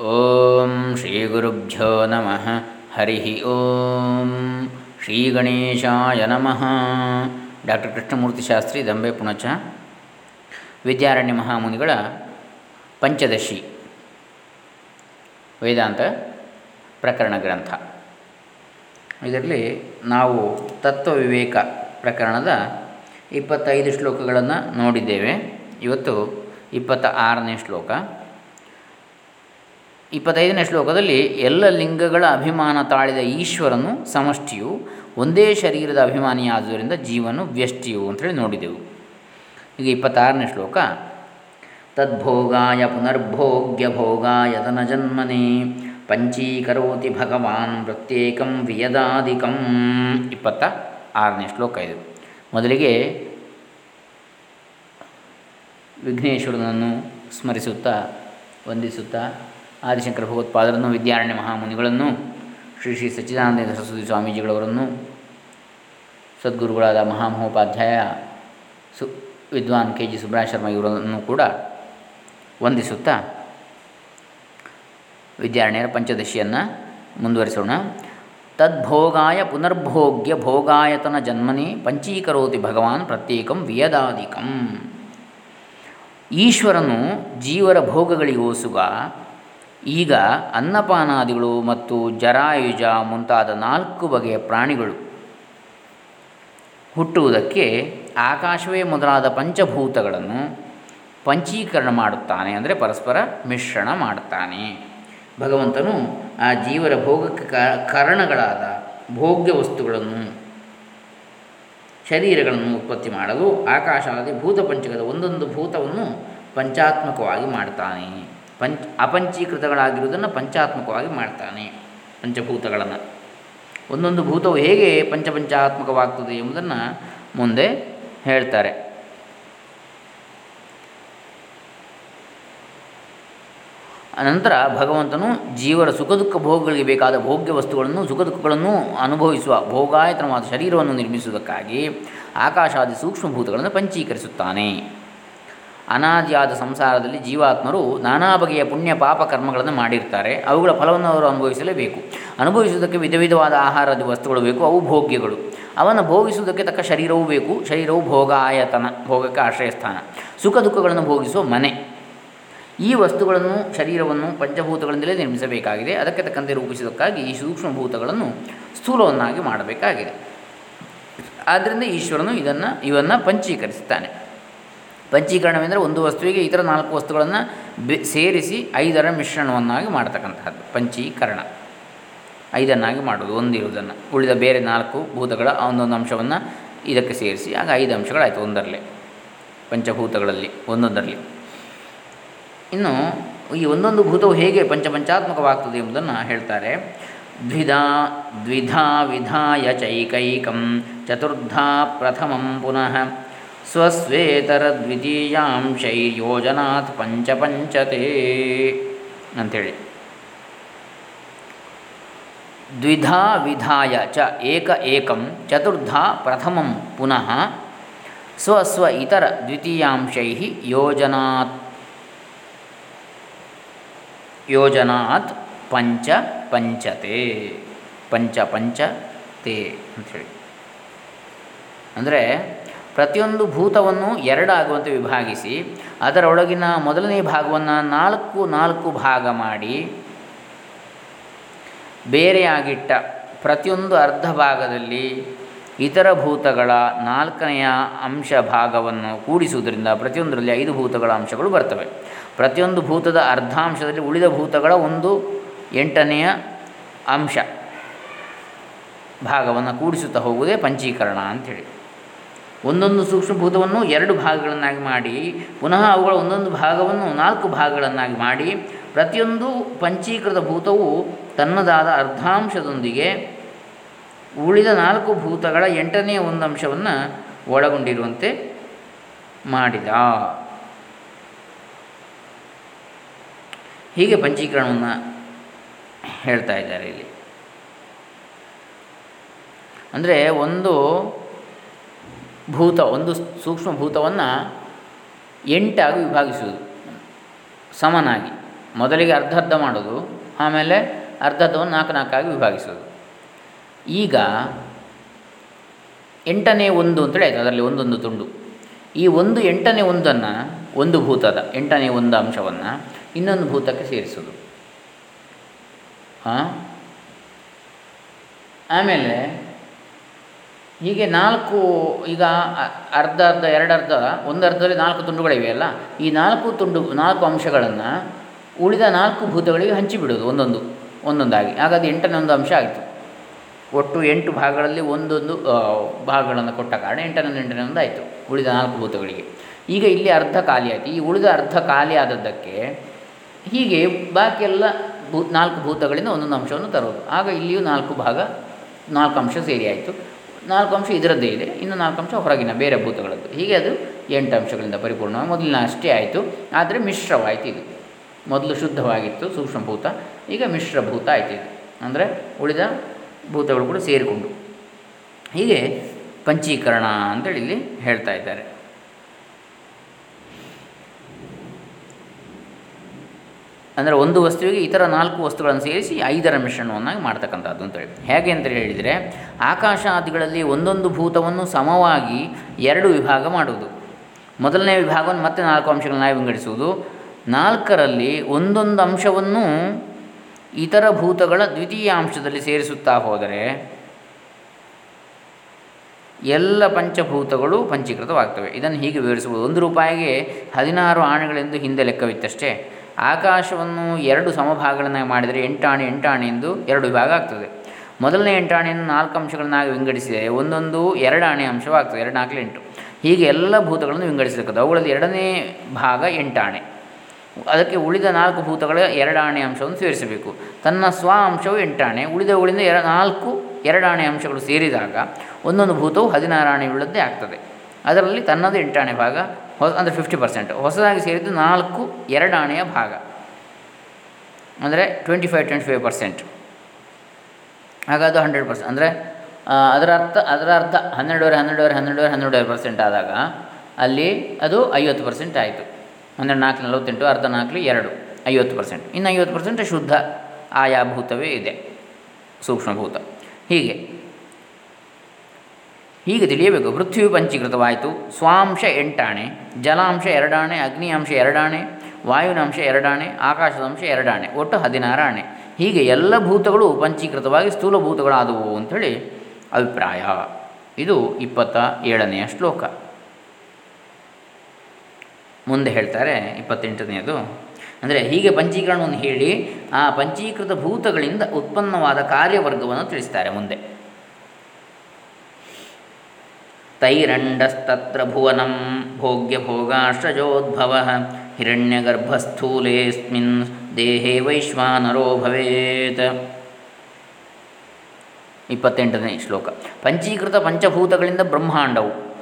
ಓಂ ಶ್ರೀ ಗುರುಭ್ಯೋ ನಮಃ. ಹರಿ ಓಂ. ಶ್ರೀ ಗಣೇಶಾಯ ನಮಃ. ಡಾಕ್ಟರ್ ಕೃಷ್ಣಮೂರ್ತಿ ಶಾಸ್ತ್ರಿ, ದಂಬೆ ಪುಣಚ. ವಿದ್ಯಾರಣ್ಯ ಮಹಾಮುನಿಗಳ ಪಂಚದಶಿ. ವೇದಾಂತ ಪ್ರಕರಣ ಗ್ರಂಥ. ಇದರಲ್ಲಿ ನಾವು ತತ್ವ ವಿವೇಕ ಪ್ರಕರಣದ ಇಪ್ಪತ್ತೈದು ಶ್ಲೋಕಗಳನ್ನು ನೋಡಿದ್ದೇವೆ. ಇವತ್ತು ಇಪ್ಪತ್ತ ಆರನೇ ಶ್ಲೋಕ. ಇಪ್ಪತ್ತೈದನೇ ಶ್ಲೋಕದಲ್ಲಿ ಎಲ್ಲ ಲಿಂಗಗಳ ಅಭಿಮಾನ ತಾಳಿದ ಈಶ್ವರನು ಸಮಷ್ಟಿಯು ಒಂದೇ ಶರೀರದ ಅಭಿಮಾನಿಯಾದುದರಿಂದ ಜೀವನು ವ್ಯಷ್ಟಿಯು ಅಂಥೇಳಿ ನೋಡಿದೆವು. ಈಗ ಇಪ್ಪತ್ತಾರನೇ ಶ್ಲೋಕ, ತದ್ಭೋಗಾಯ ಪುನರ್ಭೋಗ್ಯ ಭೋಗಾಯ ಜನ್ಮನೆ ಪಂಚೀಕರೋತಿ ಭಗವಾನ್ ಪ್ರತ್ಯೇಕಂ ವಿಯದಾಧಿಕಂ. ಇಪ್ಪತ್ತ ಆರನೇ ಶ್ಲೋಕ ಇದು. ಮೊದಲಿಗೆ ವಿಘ್ನೇಶ್ವರನನ್ನು ಸ್ಮರಿಸುತ್ತಾ, ವಂದಿಸುತ್ತಾ ಆದಿಶಂಕರ ಭಗವತ್ಪಾದರನ್ನು, ವಿದ್ಯಾರಣ್ಯ ಮಹಾಮುನಿಗಳನ್ನು, ಶ್ರೀ ಶ್ರೀ ಸಚ್ಚಿದಾನಂದ ಸರಸ್ವತಿ ಸ್ವಾಮೀಜಿಗಳವರನ್ನು, ಸದ್ಗುರುಗಳಾದ ಮಹಾಮಹೋಪಾಧ್ಯಾಯ ಸು, ವಿದ್ವಾನ್ ಕೆ ಜಿ ಸುಬ್ರಹ ಶರ್ಮ ಇವರನ್ನು ಕೂಡ ವಂದಿಸುತ್ತಾ ವಿದ್ಯಾರಣ್ಯರ ಪಂಚದಶಿಯನ್ನು ಮುಂದುವರಿಸೋಣ. ತದ್ಭೋಗಾಯ ಪುನರ್ಭೋಗ್ಯ ಭೋಗಾಯತನ ಜನ್ಮನಿ ಪಂಚೀಕರೋತಿ ಭಗವಾನ್ ಪ್ರತ್ಯೇಕಂ ವಿಯದಾಧಿಕಂ. ಈಶ್ವರನು ಜೀವರ ಭೋಗಗಳಿಗೋಸುಗ ಈಗ ಅನ್ನಪಾನಾದಿಗಳು ಮತ್ತು ಜರಾಯುಜ ಮುಂತಾದ ನಾಲ್ಕು ಬಗೆಯ ಪ್ರಾಣಿಗಳು. ಹುಟ್ಟುವುದಕ್ಕೆ ಆಕಾಶವೇ ಮೊದಲಾದ ಪಂಚಭೂತಗಳನ್ನು ಪಂಚೀಕರಣ ಮಾಡುತ್ತಾನೆ ಅಂದರೆ ಪರಸ್ಪರ ಮಿಶ್ರಣ ಮಾಡುತ್ತಾನೆ. ಭಗವಂತನು ಆ ಜೀವರ ಭೋಗಕ್ಕೆ ಕಾರಣಗಳಾದ ಭೋಗ್ಯ ವಸ್ತುಗಳನ್ನು, ಶರೀರಗಳನ್ನು ಉತ್ಪತ್ತಿ ಮಾಡಲು ಆಕಾಶಾದಿ ಭೂತ ಪಂಚಕದ ಒಂದೊಂದು ಭೂತವನ್ನು ಪಂಚಾತ್ಮಕವಾಗಿ ಮಾಡ್ತಾನೆ. ಪಂಚ ಅಪಂಚೀಕೃತಗಳಾಗಿರುವುದನ್ನು ಪಂಚಾತ್ಮಕವಾಗಿ ಮಾಡ್ತಾನೆ, ಪಂಚಭೂತಗಳನ್ನು. ಒಂದೊಂದು ಭೂತವು ಹೇಗೆ ಪಂಚಪಂಚಾತ್ಮಕವಾಗ್ತದೆ ಎಂಬುದನ್ನು ಮುಂದೆ ಹೇಳ್ತಾರೆ. ಅನಂತರ ಭಗವಂತನು ಜೀವರ ಸುಖ ದುಃಖ ಭೋಗಗಳಿಗೆ ಬೇಕಾದ ಭೋಗ್ಯ ವಸ್ತುಗಳನ್ನು, ಸುಖ ದುಃಖಗಳನ್ನು ಅನುಭವಿಸುವ ಭೋಗಾಯತನವಾದ ಶರೀರವನ್ನು ನಿರ್ಮಿಸುವುದಕ್ಕಾಗಿ ಆಕಾಶಾದಿ ಸೂಕ್ಷ್ಮಭೂತಗಳನ್ನು ಪಂಚೀಕರಿಸುತ್ತಾನೆ. ಅನಾದಿಯಾದ ಸಂಸಾರದಲ್ಲಿ ಜೀವಾತ್ಮರು ನಾನಾ ಬಗೆಯ ಪುಣ್ಯ ಪಾಪ ಕರ್ಮಗಳನ್ನು ಮಾಡಿರ್ತಾರೆ. ಅವುಗಳ ಫಲವನ್ನು ಅವರು ಅನುಭವಿಸಲೇಬೇಕು. ಅನುಭವಿಸುವುದಕ್ಕೆ ವಿಧ ವಿಧವಾದ ಆಹಾರದ ವಸ್ತುಗಳು ಬೇಕು, ಅವು ಭೋಗ್ಯಗಳು. ಅವನ್ನು ಭೋಗಿಸುವುದಕ್ಕೆ ತಕ್ಕ ಶರೀರವೂ ಬೇಕು. ಶರೀರವು ಭೋಗಾಯತನ, ಭೋಗಕ್ಕೆ ಆಶ್ರಯಸ್ಥಾನ. ಸುಖ ದುಃಖಗಳನ್ನು ಭೋಗಿಸುವ ಮನೆ. ಈ ವಸ್ತುಗಳನ್ನು, ಶರೀರವನ್ನು ಪಂಚಭೂತಗಳಿಂದಲೇ ನಿರ್ಮಿಸಬೇಕಾಗಿದೆ. ಅದಕ್ಕೆ ತಕ್ಕಂತೆ ರೂಪಿಸುವುದಕ್ಕಾಗಿ ಈ ಸೂಕ್ಷ್ಮಭೂತಗಳನ್ನು ಸ್ಥೂಲವನ್ನಾಗಿ ಮಾಡಬೇಕಾಗಿದೆ. ಆದ್ದರಿಂದ ಈಶ್ವರನು ಇದನ್ನು, ಇವನ್ನು ಪಂಚೀಕರಿಸುತ್ತಾನೆ. ಪಂಚೀಕರಣವೆಂದರೆ ಒಂದು ವಸ್ತುವಿಗೆ ಇತರ ನಾಲ್ಕು ವಸ್ತುಗಳನ್ನು ಸೇರಿಸಿ ಐದರ ಮಿಶ್ರಣವನ್ನಾಗಿ ಮಾಡ್ತಕ್ಕಂತಹದ್ದು. ಪಂಚೀಕರಣ. ಐದನ್ನಾಗಿ ಮಾಡೋದು ಒಂದಿರುವುದನ್ನು. ಉಳಿದ ಬೇರೆ ನಾಲ್ಕು ಭೂತಗಳ ಒಂದೊಂದು ಅಂಶವನ್ನು ಇದಕ್ಕೆ ಸೇರಿಸಿ, ಆಗ ಐದು ಅಂಶಗಳಾಯಿತು, ಒಂದರಲ್ಲಿ. ಪಂಚಭೂತಗಳಲ್ಲಿ ಒಂದೊಂದರಲ್ಲಿ. ಇನ್ನು ಈ ಒಂದೊಂದು ಭೂತವು ಹೇಗೆ ಪಂಚಪಂಚಾತ್ಮಕವಾಗ್ತದೆ ಎಂಬುದನ್ನು ಹೇಳ್ತಾರೆ. ದ್ವಿಧಾ ದ್ವಿಧಾ ವಿಧಾಯ ಚೈಕೈಕಂ ಚತುರ್ಧಾ ಪ್ರಥಮಂ ಪುನಃ. ಸ್ವಸ್ವೇತರ ದ್ವಿತೀಯಾಂಶೈರ್ಯೋಜನಾತ್ ಪಂಚಪಂಚತೆ ಅಂಥೇಳಿ ದ್ವಿಧಾ ವಿಧಾಯ ಚ ಏಕ ಏಕಂ ಚತುರ್ಧಾ ಪ್ರಥಮಂ ಪುನಃ ಸ್ವಸ್ವ ಇತರ ದ್ವಿತೀಯಾಂಶೈ ಯೋಜನಾತ್ ಯೋಜನಾತ್ ಪಂಚ ಪಂಚತೆ ಪಂಚ ಪಂಚತೆ ಅಂಥೇಳಿ ಅಂದರೆ ಪ್ರತಿಯೊಂದು ಭೂತವನ್ನು ಎರಡಾಗುವಂತೆ ವಿಭಾಗಿಸಿ, ಅದರೊಳಗಿನ ಮೊದಲನೇ ಭಾಗವನ್ನು ನಾಲ್ಕು ನಾಲ್ಕು ಭಾಗ ಮಾಡಿ, ಬೇರೆಯಾಗಿಟ್ಟ ಪ್ರತಿಯೊಂದು ಅರ್ಧ ಭಾಗದಲ್ಲಿ ಇತರ ಭೂತಗಳ ನಾಲ್ಕನೆಯ ಅಂಶ ಭಾಗವನ್ನು ಕೂಡಿಸುವುದರಿಂದ ಪ್ರತಿಯೊಂದರಲ್ಲಿ ಐದು ಭೂತಗಳ ಅಂಶಗಳು ಬರ್ತವೆ. ಪ್ರತಿಯೊಂದು ಭೂತದ ಅರ್ಧಾಂಶದಲ್ಲಿ ಉಳಿದ ಭೂತಗಳ ಒಂದು ಎಂಟನೆಯ ಅಂಶ ಭಾಗವನ್ನು ಕೂಡಿಸುತ್ತಾ ಹೋಗುವುದೇ ಪಂಚೀಕರಣ ಅಂಥೇಳಿ ಒಂದೊಂದು ಸೂಕ್ಷ್ಮಭೂತವನ್ನು ಎರಡು ಭಾಗಗಳನ್ನಾಗಿ ಮಾಡಿ, ಪುನಃ ಅವುಗಳ ಒಂದೊಂದು ಭಾಗವನ್ನು ನಾಲ್ಕು ಭಾಗಗಳನ್ನಾಗಿ ಮಾಡಿ, ಪ್ರತಿಯೊಂದು ಪಂಚೀಕೃತ ಭೂತವು ತನ್ನದಾದ ಅರ್ಧಾಂಶದೊಂದಿಗೆ ಉಳಿದ ನಾಲ್ಕು ಭೂತಗಳ ಎಂಟನೇ ಒಂದು ಅಂಶವನ್ನು ಒಳಗೊಂಡಿರುವಂತೆ ಮಾಡಿದ. ಹೀಗೆ ಪಂಚೀಕರಣವನ್ನು ಹೇಳ್ತಾ ಇದ್ದಾರೆ ಇಲ್ಲಿ. ಅಂದರೆ ಒಂದು ಭೂತ, ಒಂದು ಸೂಕ್ಷ್ಮ ಭೂತವನ್ನು ಎಂಟಾಗಿ ವಿಭಾಗಿಸುವುದು. ಸಮನಾಗಿ. ಮೊದಲಿಗೆ ಅರ್ಧ ಅರ್ಧ ಮಾಡೋದು ಆಮೇಲೆ ಅರ್ಧ ಅರ್ಧವನ್ನು ನಾಲ್ಕು ನಾಲ್ಕಾಗಿ ವಿಭಾಗಿಸೋದು ಈಗ ಎಂಟನೇ ಒಂದು ಅಂತೇಳಿ ಆಯಿತು, ಅದರಲ್ಲಿ ಒಂದೊಂದು ತುಂಡು. ಈ ಒಂದು ಎಂಟನೇ ಒಂದನ್ನು, ಒಂದು ಭೂತದ ಎಂಟನೇ ಒಂದು ಅಂಶವನ್ನು ಇನ್ನೊಂದು ಭೂತಕ್ಕೆ ಸೇರಿಸೋದು ಹಾಂ? ಆಮೇಲೆ ಹೀಗೆ ನಾಲ್ಕು, ಈಗ ಅರ್ಧ ಅರ್ಧ, ಎರಡು ಅರ್ಧ, ಒಂದು ಅರ್ಧದಲ್ಲಿ ನಾಲ್ಕು ತುಂಡುಗಳಿವೆ ಅಲ್ಲ? ಈ ನಾಲ್ಕು ತುಂಡು, ನಾಲ್ಕು ಅಂಶಗಳನ್ನು ಉಳಿದ ನಾಲ್ಕು ಭೂತಗಳಿಗೆ ಹಂಚಿಬಿಡೋದು ಒಂದೊಂದು, ಒಂದೊಂದಾಗಿ. ಅದು ಎಂಟನೇ ಒಂದು ಅಂಶ ಆಯಿತು. ಒಟ್ಟು ಎಂಟು ಭಾಗಗಳಲ್ಲಿ ಒಂದೊಂದು ಭಾಗಗಳನ್ನು ಕೊಟ್ಟ ಕಾರಣ ಎಂಟನೇ ಎಂಟನೇ ಒಂದು ಆಯಿತು, ಉಳಿದ ನಾಲ್ಕು ಭೂತಗಳಿಗೆ. ಈಗ ಇಲ್ಲಿ ಅರ್ಧ ಖಾಲಿ ಆಯಿತು. ಈ ಉಳಿದ ಅರ್ಧ ಖಾಲಿ ಆದದ್ದಕ್ಕೆ ಹೀಗೆ ಬಾಕಿ ಎಲ್ಲ ಭೂ, ನಾಲ್ಕು ಭೂತಗಳಿಂದ ಒಂದೊಂದು ಅಂಶವನ್ನು ತರೋದು. ಆಗ ಇಲ್ಲಿಯೂ ನಾಲ್ಕು ಭಾಗ, ನಾಲ್ಕು ಅಂಶ ಸೇರಿ ಆಯಿತು. ನಾಲ್ಕು ಅಂಶ ಇದರದ್ದೇ ಇದೆ. ಇನ್ನು ನಾಲ್ಕು ಅಂಶ ಹೊರಗಿನ ಬೇರೆ ಭೂತಗಳದ್ದು. ಹೀಗೆ ಅದು ಎಂಟು ಅಂಶಗಳಿಂದ ಪರಿಪೂರ್ಣವಾಗಿ ಮೊದಲಿನ ಅಷ್ಟೇ ಆಯಿತು. ಆದರೆ ಮಿಶ್ರವಾಯಿತು ಇದು. ಮೊದಲು ಶುದ್ಧವಾಗಿತ್ತು ಸೂಕ್ಷ್ಮಭೂತ ಈಗ ಮಿಶ್ರಭೂತ ಆಯಿತು ಇದು. ಅಂದರೆ ಉಳಿದ ಭೂತಗಳು ಕೂಡ ಸೇರಿಕೊಂಡು. ಹೀಗೆ ಪಂಚೀಕರಣ ಅಂತೇಳಿ ಇಲ್ಲಿ ಹೇಳ್ತಾ ಇದ್ದಾರೆ. ಅಂದರೆ ಒಂದು ವಸ್ತುವಿಗೆ ಇತರ ನಾಲ್ಕು ವಸ್ತುಗಳನ್ನು ಸೇರಿಸಿ ಐದರ ಮಿಶ್ರಣವನ್ನಾಗಿ ಮಾಡ್ತಕ್ಕಂಥದ್ದು ಅಂತೇಳಿ ಹೇಗೆ ಅಂತ ಹೇಳಿದರೆ, ಆಕಾಶಾದಿಗಳಲ್ಲಿ ಒಂದೊಂದು ಭೂತವನ್ನು ಸಮವಾಗಿ ಎರಡು ವಿಭಾಗ ಮಾಡುವುದು. ಮೊದಲನೇ ವಿಭಾಗವನ್ನು ಮತ್ತೆ ನಾಲ್ಕು ಅಂಶಗಳನ್ನಾಗಿ ವಿಂಗಡಿಸುವುದು. ನಾಲ್ಕರಲ್ಲಿ ಒಂದೊಂದು ಅಂಶವನ್ನು ಇತರ ಭೂತಗಳ ದ್ವಿತೀಯ ಅಂಶದಲ್ಲಿ ಸೇರಿಸುತ್ತಾ ಹೋದರೆ, ಎಲ್ಲ ಪಂಚಭೂತಗಳು ಪಂಚೀಕೃತವಾಗ್ತವೆ. ಇದನ್ನು ಹೀಗೆ ವಿವರಿಸಬಹುದು. ಒಂದು ರೂಪಾಯಿಗೆ ಹದಿನಾರು ಆಣೆಗಳೆಂದು ಹಿಂದೆ ಲೆಕ್ಕವಿತ್ತಷ್ಟೇ. ಆಕಾಶವನ್ನು ಎರಡು ಸಮಭಾಗಗಳನ್ನಾಗಿ ಮಾಡಿದರೆ ಎಂಟಾಣೆ ಎಂಟಾಣೆ ಎಂದು ಎರಡು ವಿಭಾಗ ಆಗ್ತದೆ. ಮೊದಲನೇ ಎಂಟಾಣೆಯನ್ನು ನಾಲ್ಕು ಅಂಶಗಳನ್ನಾಗಿ ವಿಂಗಡಿಸಿದರೆ ಒಂದೊಂದು ಎರಡು ಆಣೆ ಅಂಶವಾಗ್ತದೆ ಎರಡು ನಾಲ್ಕು ಎಂಟು. ಹೀಗೆ ಎಲ್ಲ ಭೂತಗಳನ್ನು ವಿಂಗಡಿಸಬೇಕು ಅವುಗಳಲ್ಲಿ ಎರಡನೇ ಭಾಗ ಎಂಟಾಣೆ. ಅದಕ್ಕೆ ಉಳಿದ ನಾಲ್ಕು ಭೂತಗಳ ಎರಡಾಣೆ ಅಂಶವನ್ನು ಸೇರಿಸಬೇಕು. ತನ್ನ ಸ್ವ ಅಂಶವು ಎಂಟಾಣೆ. ಉಳಿದವುಗಳಿಂದ ಎರ, ನಾಲ್ಕು ಎರಡಾಣೆ ಅಂಶಗಳು ಸೇರಿದಾಗ ಒಂದೊಂದು ಭೂತವು ಹದಿನಾರು ಆಣೆಯುಳ್ಳದ್ದೇ ಆಗ್ತದೆ. ಅದರಲ್ಲಿ ತನ್ನದೇ ಎಂಟಾಣೆ ಭಾಗ ಅಂದರೆ ಫಿಫ್ಟಿ ಪರ್ಸೆಂಟ್ ಹೊಸದಾಗಿ ಸೇರಿದ್ದು ನಾಲ್ಕು ಎರಡು ಆಣೆಯ ಭಾಗ. ಅಂದರೆ twenty five twenty five percent ಆಗ ಅದು ಹಂಡ್ರೆಡ್ ಪರ್ಸೆಂಟ್ ಅಂದರೆ ಅದರ ಅರ್ಥ ಅದರ ಅರ್ಥ ಹನ್ನೆರಡುವರೆ ಹನ್ನೆರಡುವರೆ ಹನ್ನೆರಡುವರೆ ಹನ್ನೆರಡುವರೆ ಪರ್ಸೆಂಟ್ ಆದಾಗ ಅಲ್ಲಿ ಅದು ಐವತ್ತು ಪರ್ಸೆಂಟ್ ಆಯಿತು. ಹನ್ನೆರಡು ನಾಲ್ಕು, ನಲವತ್ತೆಂಟು, ಅರ್ಧ ನಾಲ್ಕು, ಎರಡು, ಐವತ್ತು ಪರ್ಸೆಂಟ್ ಇನ್ನು ಐವತ್ತು ಪರ್ಸೆಂಟ್ ಶುದ್ಧ ಆಯಾಭೂತವೇ ಇದೆ. ಸೂಕ್ಷ್ಮಭೂತ. ಹೀಗೆ. ಹೀಗೆ ತಿಳಿಯಬೇಕು. ಪೃಥ್ವಿ ಪಂಚೀಕೃತವಾಯಿತು. ಸ್ವಾಂಶ ಎಂಟಾಣೆ, ಜಲಾಂಶ ಎರಡಾಣೆ, ಅಗ್ನಿಯಾಂಶ ಎರಡಾಣೆ, ವಾಯುನಾಂಶ ಎರಡಾಣೆ ಆಕಾಶದ ಅಂಶ ಎರಡಾಣೆ, ಒಟ್ಟು ಹದಿನಾರು ಆಣೆ ಹೀಗೆ ಎಲ್ಲ ಭೂತಗಳು ಪಂಚೀಕೃತವಾಗಿ ಸ್ಥೂಲ ಭೂತಗಳಾದವು ಅಂಥೇಳಿ ಅಭಿಪ್ರಾಯ. ಇದು ಇಪ್ಪತ್ತ ಏಳನೆಯ ಶ್ಲೋಕ. ಮುಂದೆ ಹೇಳ್ತಾರೆ ಇಪ್ಪತ್ತೆಂಟನೆಯದು. ಅಂದರೆ ಹೀಗೆ ಪಂಚೀಕರಣವನ್ನು ಹೇಳಿ ಆ ಪಂಚೀಕೃತ ಭೂತಗಳಿಂದ ಉತ್ಪನ್ನವಾದ ಕಾರ್ಯವರ್ಗವನ್ನು ತಿಳಿಸ್ತಾರೆ ಮುಂದೆ. ತೈರಂಡಸ್ತತ್ರ ಭುವನಂ ಭೋಗ್ಯ ಭೋಗಾಶ್ರಜೋದ್ಭವ ಹಿರಣ್ಯಗರ್ಭಸ್ಥೂಲೇಸ್ಮಿನ್ ದೇಹೇ ವೈಶ್ವಾನರೋ ಭವೇತ್ ಇಪ್ಪತ್ತೆಂಟನೇ ಶ್ಲೋಕ. ಪಂಚೀಕೃತ ಪಂಚಭೂತಗಳಿಂದ ಬ್ರಹ್ಮಾಂಡವು.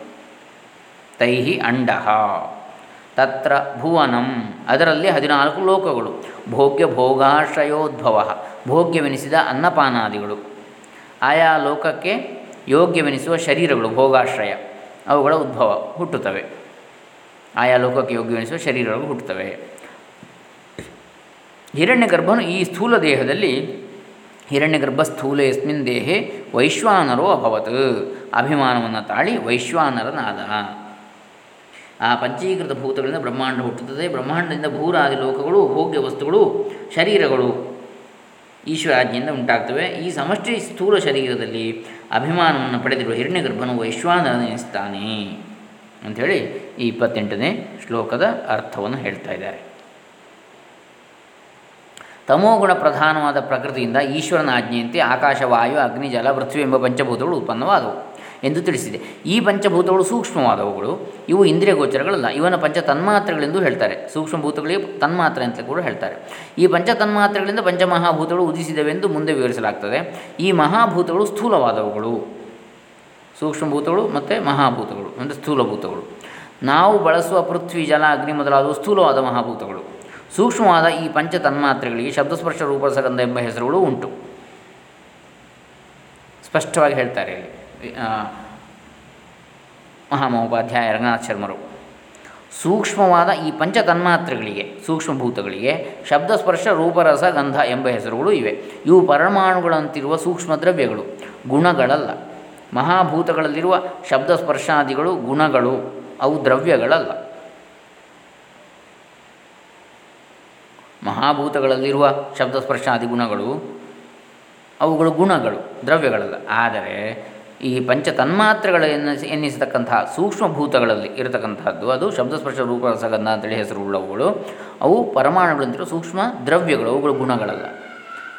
ತೈಹಿ ಅಂಡಃ. ತತ್ರ ಭುವನಂ. ಅದರಲ್ಲಿ ಹದಿನಾಲ್ಕು ಲೋಕಗಳು. ಭೋಗ್ಯ ಭೋಗಾಶ್ರಯೋದ್ಭವ ಭೋಗ್ಯವೆನಿಸಿದ ಅನ್ನಪಾನಾದಿಗಳು. ಆಯಾ ಲೋಕಕ್ಕೆ ಯೋಗ್ಯವೆನಿಸುವ ಶರೀರಗಳು ಭೋಗಾಶ್ರಯ. ಅವುಗಳ ಉದ್ಭವ ಹುಟ್ಟುತ್ತವೆ. ಆಯಾ ಲೋಕಕ್ಕೆ ಯೋಗ್ಯವೆನಿಸುವ ಶರೀರಗಳು ಹುಟ್ಟುತ್ತವೆ. ಹಿರಣ್ಯಗರ್ಭನು ಈ ಸ್ಥೂಲ ದೇಹದಲ್ಲಿ ಹಿರಣ್ಯಗರ್ಭ ಸ್ಥೂಲ ಎಸ್ಮಿನ್ ದೇಹೆ ವೈಶ್ವಾನರೋ ಅಭವತ್. ಅಭಿಮಾನವನ್ನು ತಾಳಿ ವೈಶ್ವಾನರನಾದ. ಆ ಪಂಚೀಕೃತ ಭೂತಗಳಿಂದ ಬ್ರಹ್ಮಾಂಡ ಹುಟ್ಟುತ್ತದೆ. ಬ್ರಹ್ಮಾಂಡದಿಂದ ಭೂರಾದಿ ಲೋಕಗಳು ಭೋಗ್ಯ ವಸ್ತುಗಳು ಶರೀರಗಳು. ಈಶ್ವರಾಜ್ಞೆಯಿಂದ ಉಂಟಾಗ್ತವೆ. ಈ ಸಮಷ್ಟಿ ಸ್ಥೂಲ ಶರೀರದಲ್ಲಿ ಅಭಿಮಾನವನ್ನು ಪಡೆದಿರುವ ಹಿರಣ್ಯಗರ್ಭನು ವೈಶ್ವಾನಿಸ್ತಾನೆ ಅಂಥೇಳಿ ಈ ಇಪ್ಪತ್ತೆಂಟನೇ ಶ್ಲೋಕದ ಅರ್ಥವನ್ನು ಹೇಳ್ತಾ ಇದ್ದಾರೆ. ತಮೋಗುಣ ಪ್ರಧಾನವಾದ ಪ್ರಕೃತಿಯಿಂದ ಈಶ್ವರನ ಆಜ್ಞೆಯಂತೆ ಆಕಾಶವಾಯು, ಅಗ್ನಿಜಲ ಅಗ್ನಿ ಜಲ ಪೃಥ್ವಿ ಎಂಬ ಪಂಚಭೂತಗಳು ಉತ್ಪನ್ನವಾದವು. ಎಂದು ತಿಳಿಸಿದೆ. ಈ ಪಂಚಭೂತಗಳು ಸೂಕ್ಷ್ಮವಾದವುಗಳು. ಇವು ಇಂದ್ರಿಯ ಗೋಚರಗಳಲ್ಲ. ಇವನ ಪಂಚ ತನ್ಮಾತ್ರೆಗಳೆಂದು ಹೇಳ್ತಾರೆ. ಸೂಕ್ಷ್ಮಭೂತಗಳಿಗೆ ತನ್ಮಾತ್ರ ಅಂತ ಕೂಡ ಹೇಳ್ತಾರೆ. ಈ ಪಂಚ ತನ್ಮಾತ್ರೆಗಳಿಂದ ಪಂಚಮಹಾಭೂತಗಳು ಉದಿಸಿದವೆಂದು ಮುಂದೆ ವಿವರಿಸಲಾಗ್ತದೆ. ಈ ಮಹಾಭೂತಗಳು ಸ್ಥೂಲವಾದವುಗಳು. ಸೂಕ್ಷ್ಮಭೂತಗಳು ಮತ್ತು ಮಹಾಭೂತಗಳು, ಅಂದರೆ ಸ್ಥೂಲಭೂತಗಳು. ನಾವು ಬಳಸುವ ಪೃಥ್ವಿ, ಜಲ, ಅಗ್ನಿ ಮೊದಲಾದವು ಸ್ಥೂಲವಾದ ಮಹಾಭೂತಗಳು. ಸೂಕ್ಷ್ಮವಾದ ಈ ಪಂಚ ತನ್ಮಾತ್ರೆಗಳಿಗೆ ಶಬ್ದಸ್ಪರ್ಶ ರೂಪಸಗಂಧ ಎಂಬ ಹೆಸರುಗಳು ಉಂಟು. ಸ್ಪಷ್ಟವಾಗಿ ಹೇಳ್ತಾರೆ ಇಲ್ಲಿ. ಮಹಾಮಹೋಪಾಧ್ಯಾಯ ರಂಗನಾಥ ಶರ್ಮರು. ಸೂಕ್ಷ್ಮವಾದ ಈ ಪಂಚ ತನ್ಮಾತ್ರೆಗಳಿಗೆ ಸೂಕ್ಷ್ಮಭೂತಗಳಿಗೆ ಶಬ್ದಸ್ಪರ್ಶ, ರೂಪರಸ, ಗಂಧ ಎಂಬ ಹೆಸರುಗಳು ಇವೆ. ಇವು ಪರಮಾಣುಗಳಂತಿರುವ ಸೂಕ್ಷ್ಮ ದ್ರವ್ಯಗಳು, ಗುಣಗಳಲ್ಲ. ಮಹಾಭೂತಗಳಲ್ಲಿರುವ ಶಬ್ದಸ್ಪರ್ಶಾದಿಗಳು ಗುಣಗಳು, ಅವು ದ್ರವ್ಯಗಳಲ್ಲ. ಮಹಾಭೂತಗಳಲ್ಲಿರುವ ಶಬ್ದಸ್ಪರ್ಶಾದಿ ಗುಣಗಳು, ಅವುಗಳು ಗುಣಗಳು, ದ್ರವ್ಯಗಳಲ್ಲ. ಆದರೆ ಈ ಪಂಚ ತನ್ಮಾತ್ರೆಗಳು ಎನ್ನಿಸಿ ಎನ್ನಿಸತಕ್ಕಂತಹ ಸೂಕ್ಷ್ಮಭೂತಗಳಲ್ಲಿ ಇರತಕ್ಕಂಥದ್ದು ಅದು ಶಬ್ದಸ್ಪರ್ಶ ರೂಪರಸಗಂಧ ಅಂತೇಳಿ ಹೆಸರುಳ್ಳವುಗಳು ಅವು ಪರಮಾಣುಗಳಂತಿರುವ ಸೂಕ್ಷ್ಮ ದ್ರವ್ಯಗಳು, ಅವುಗಳ ಗುಣಗಳಲ್ಲ.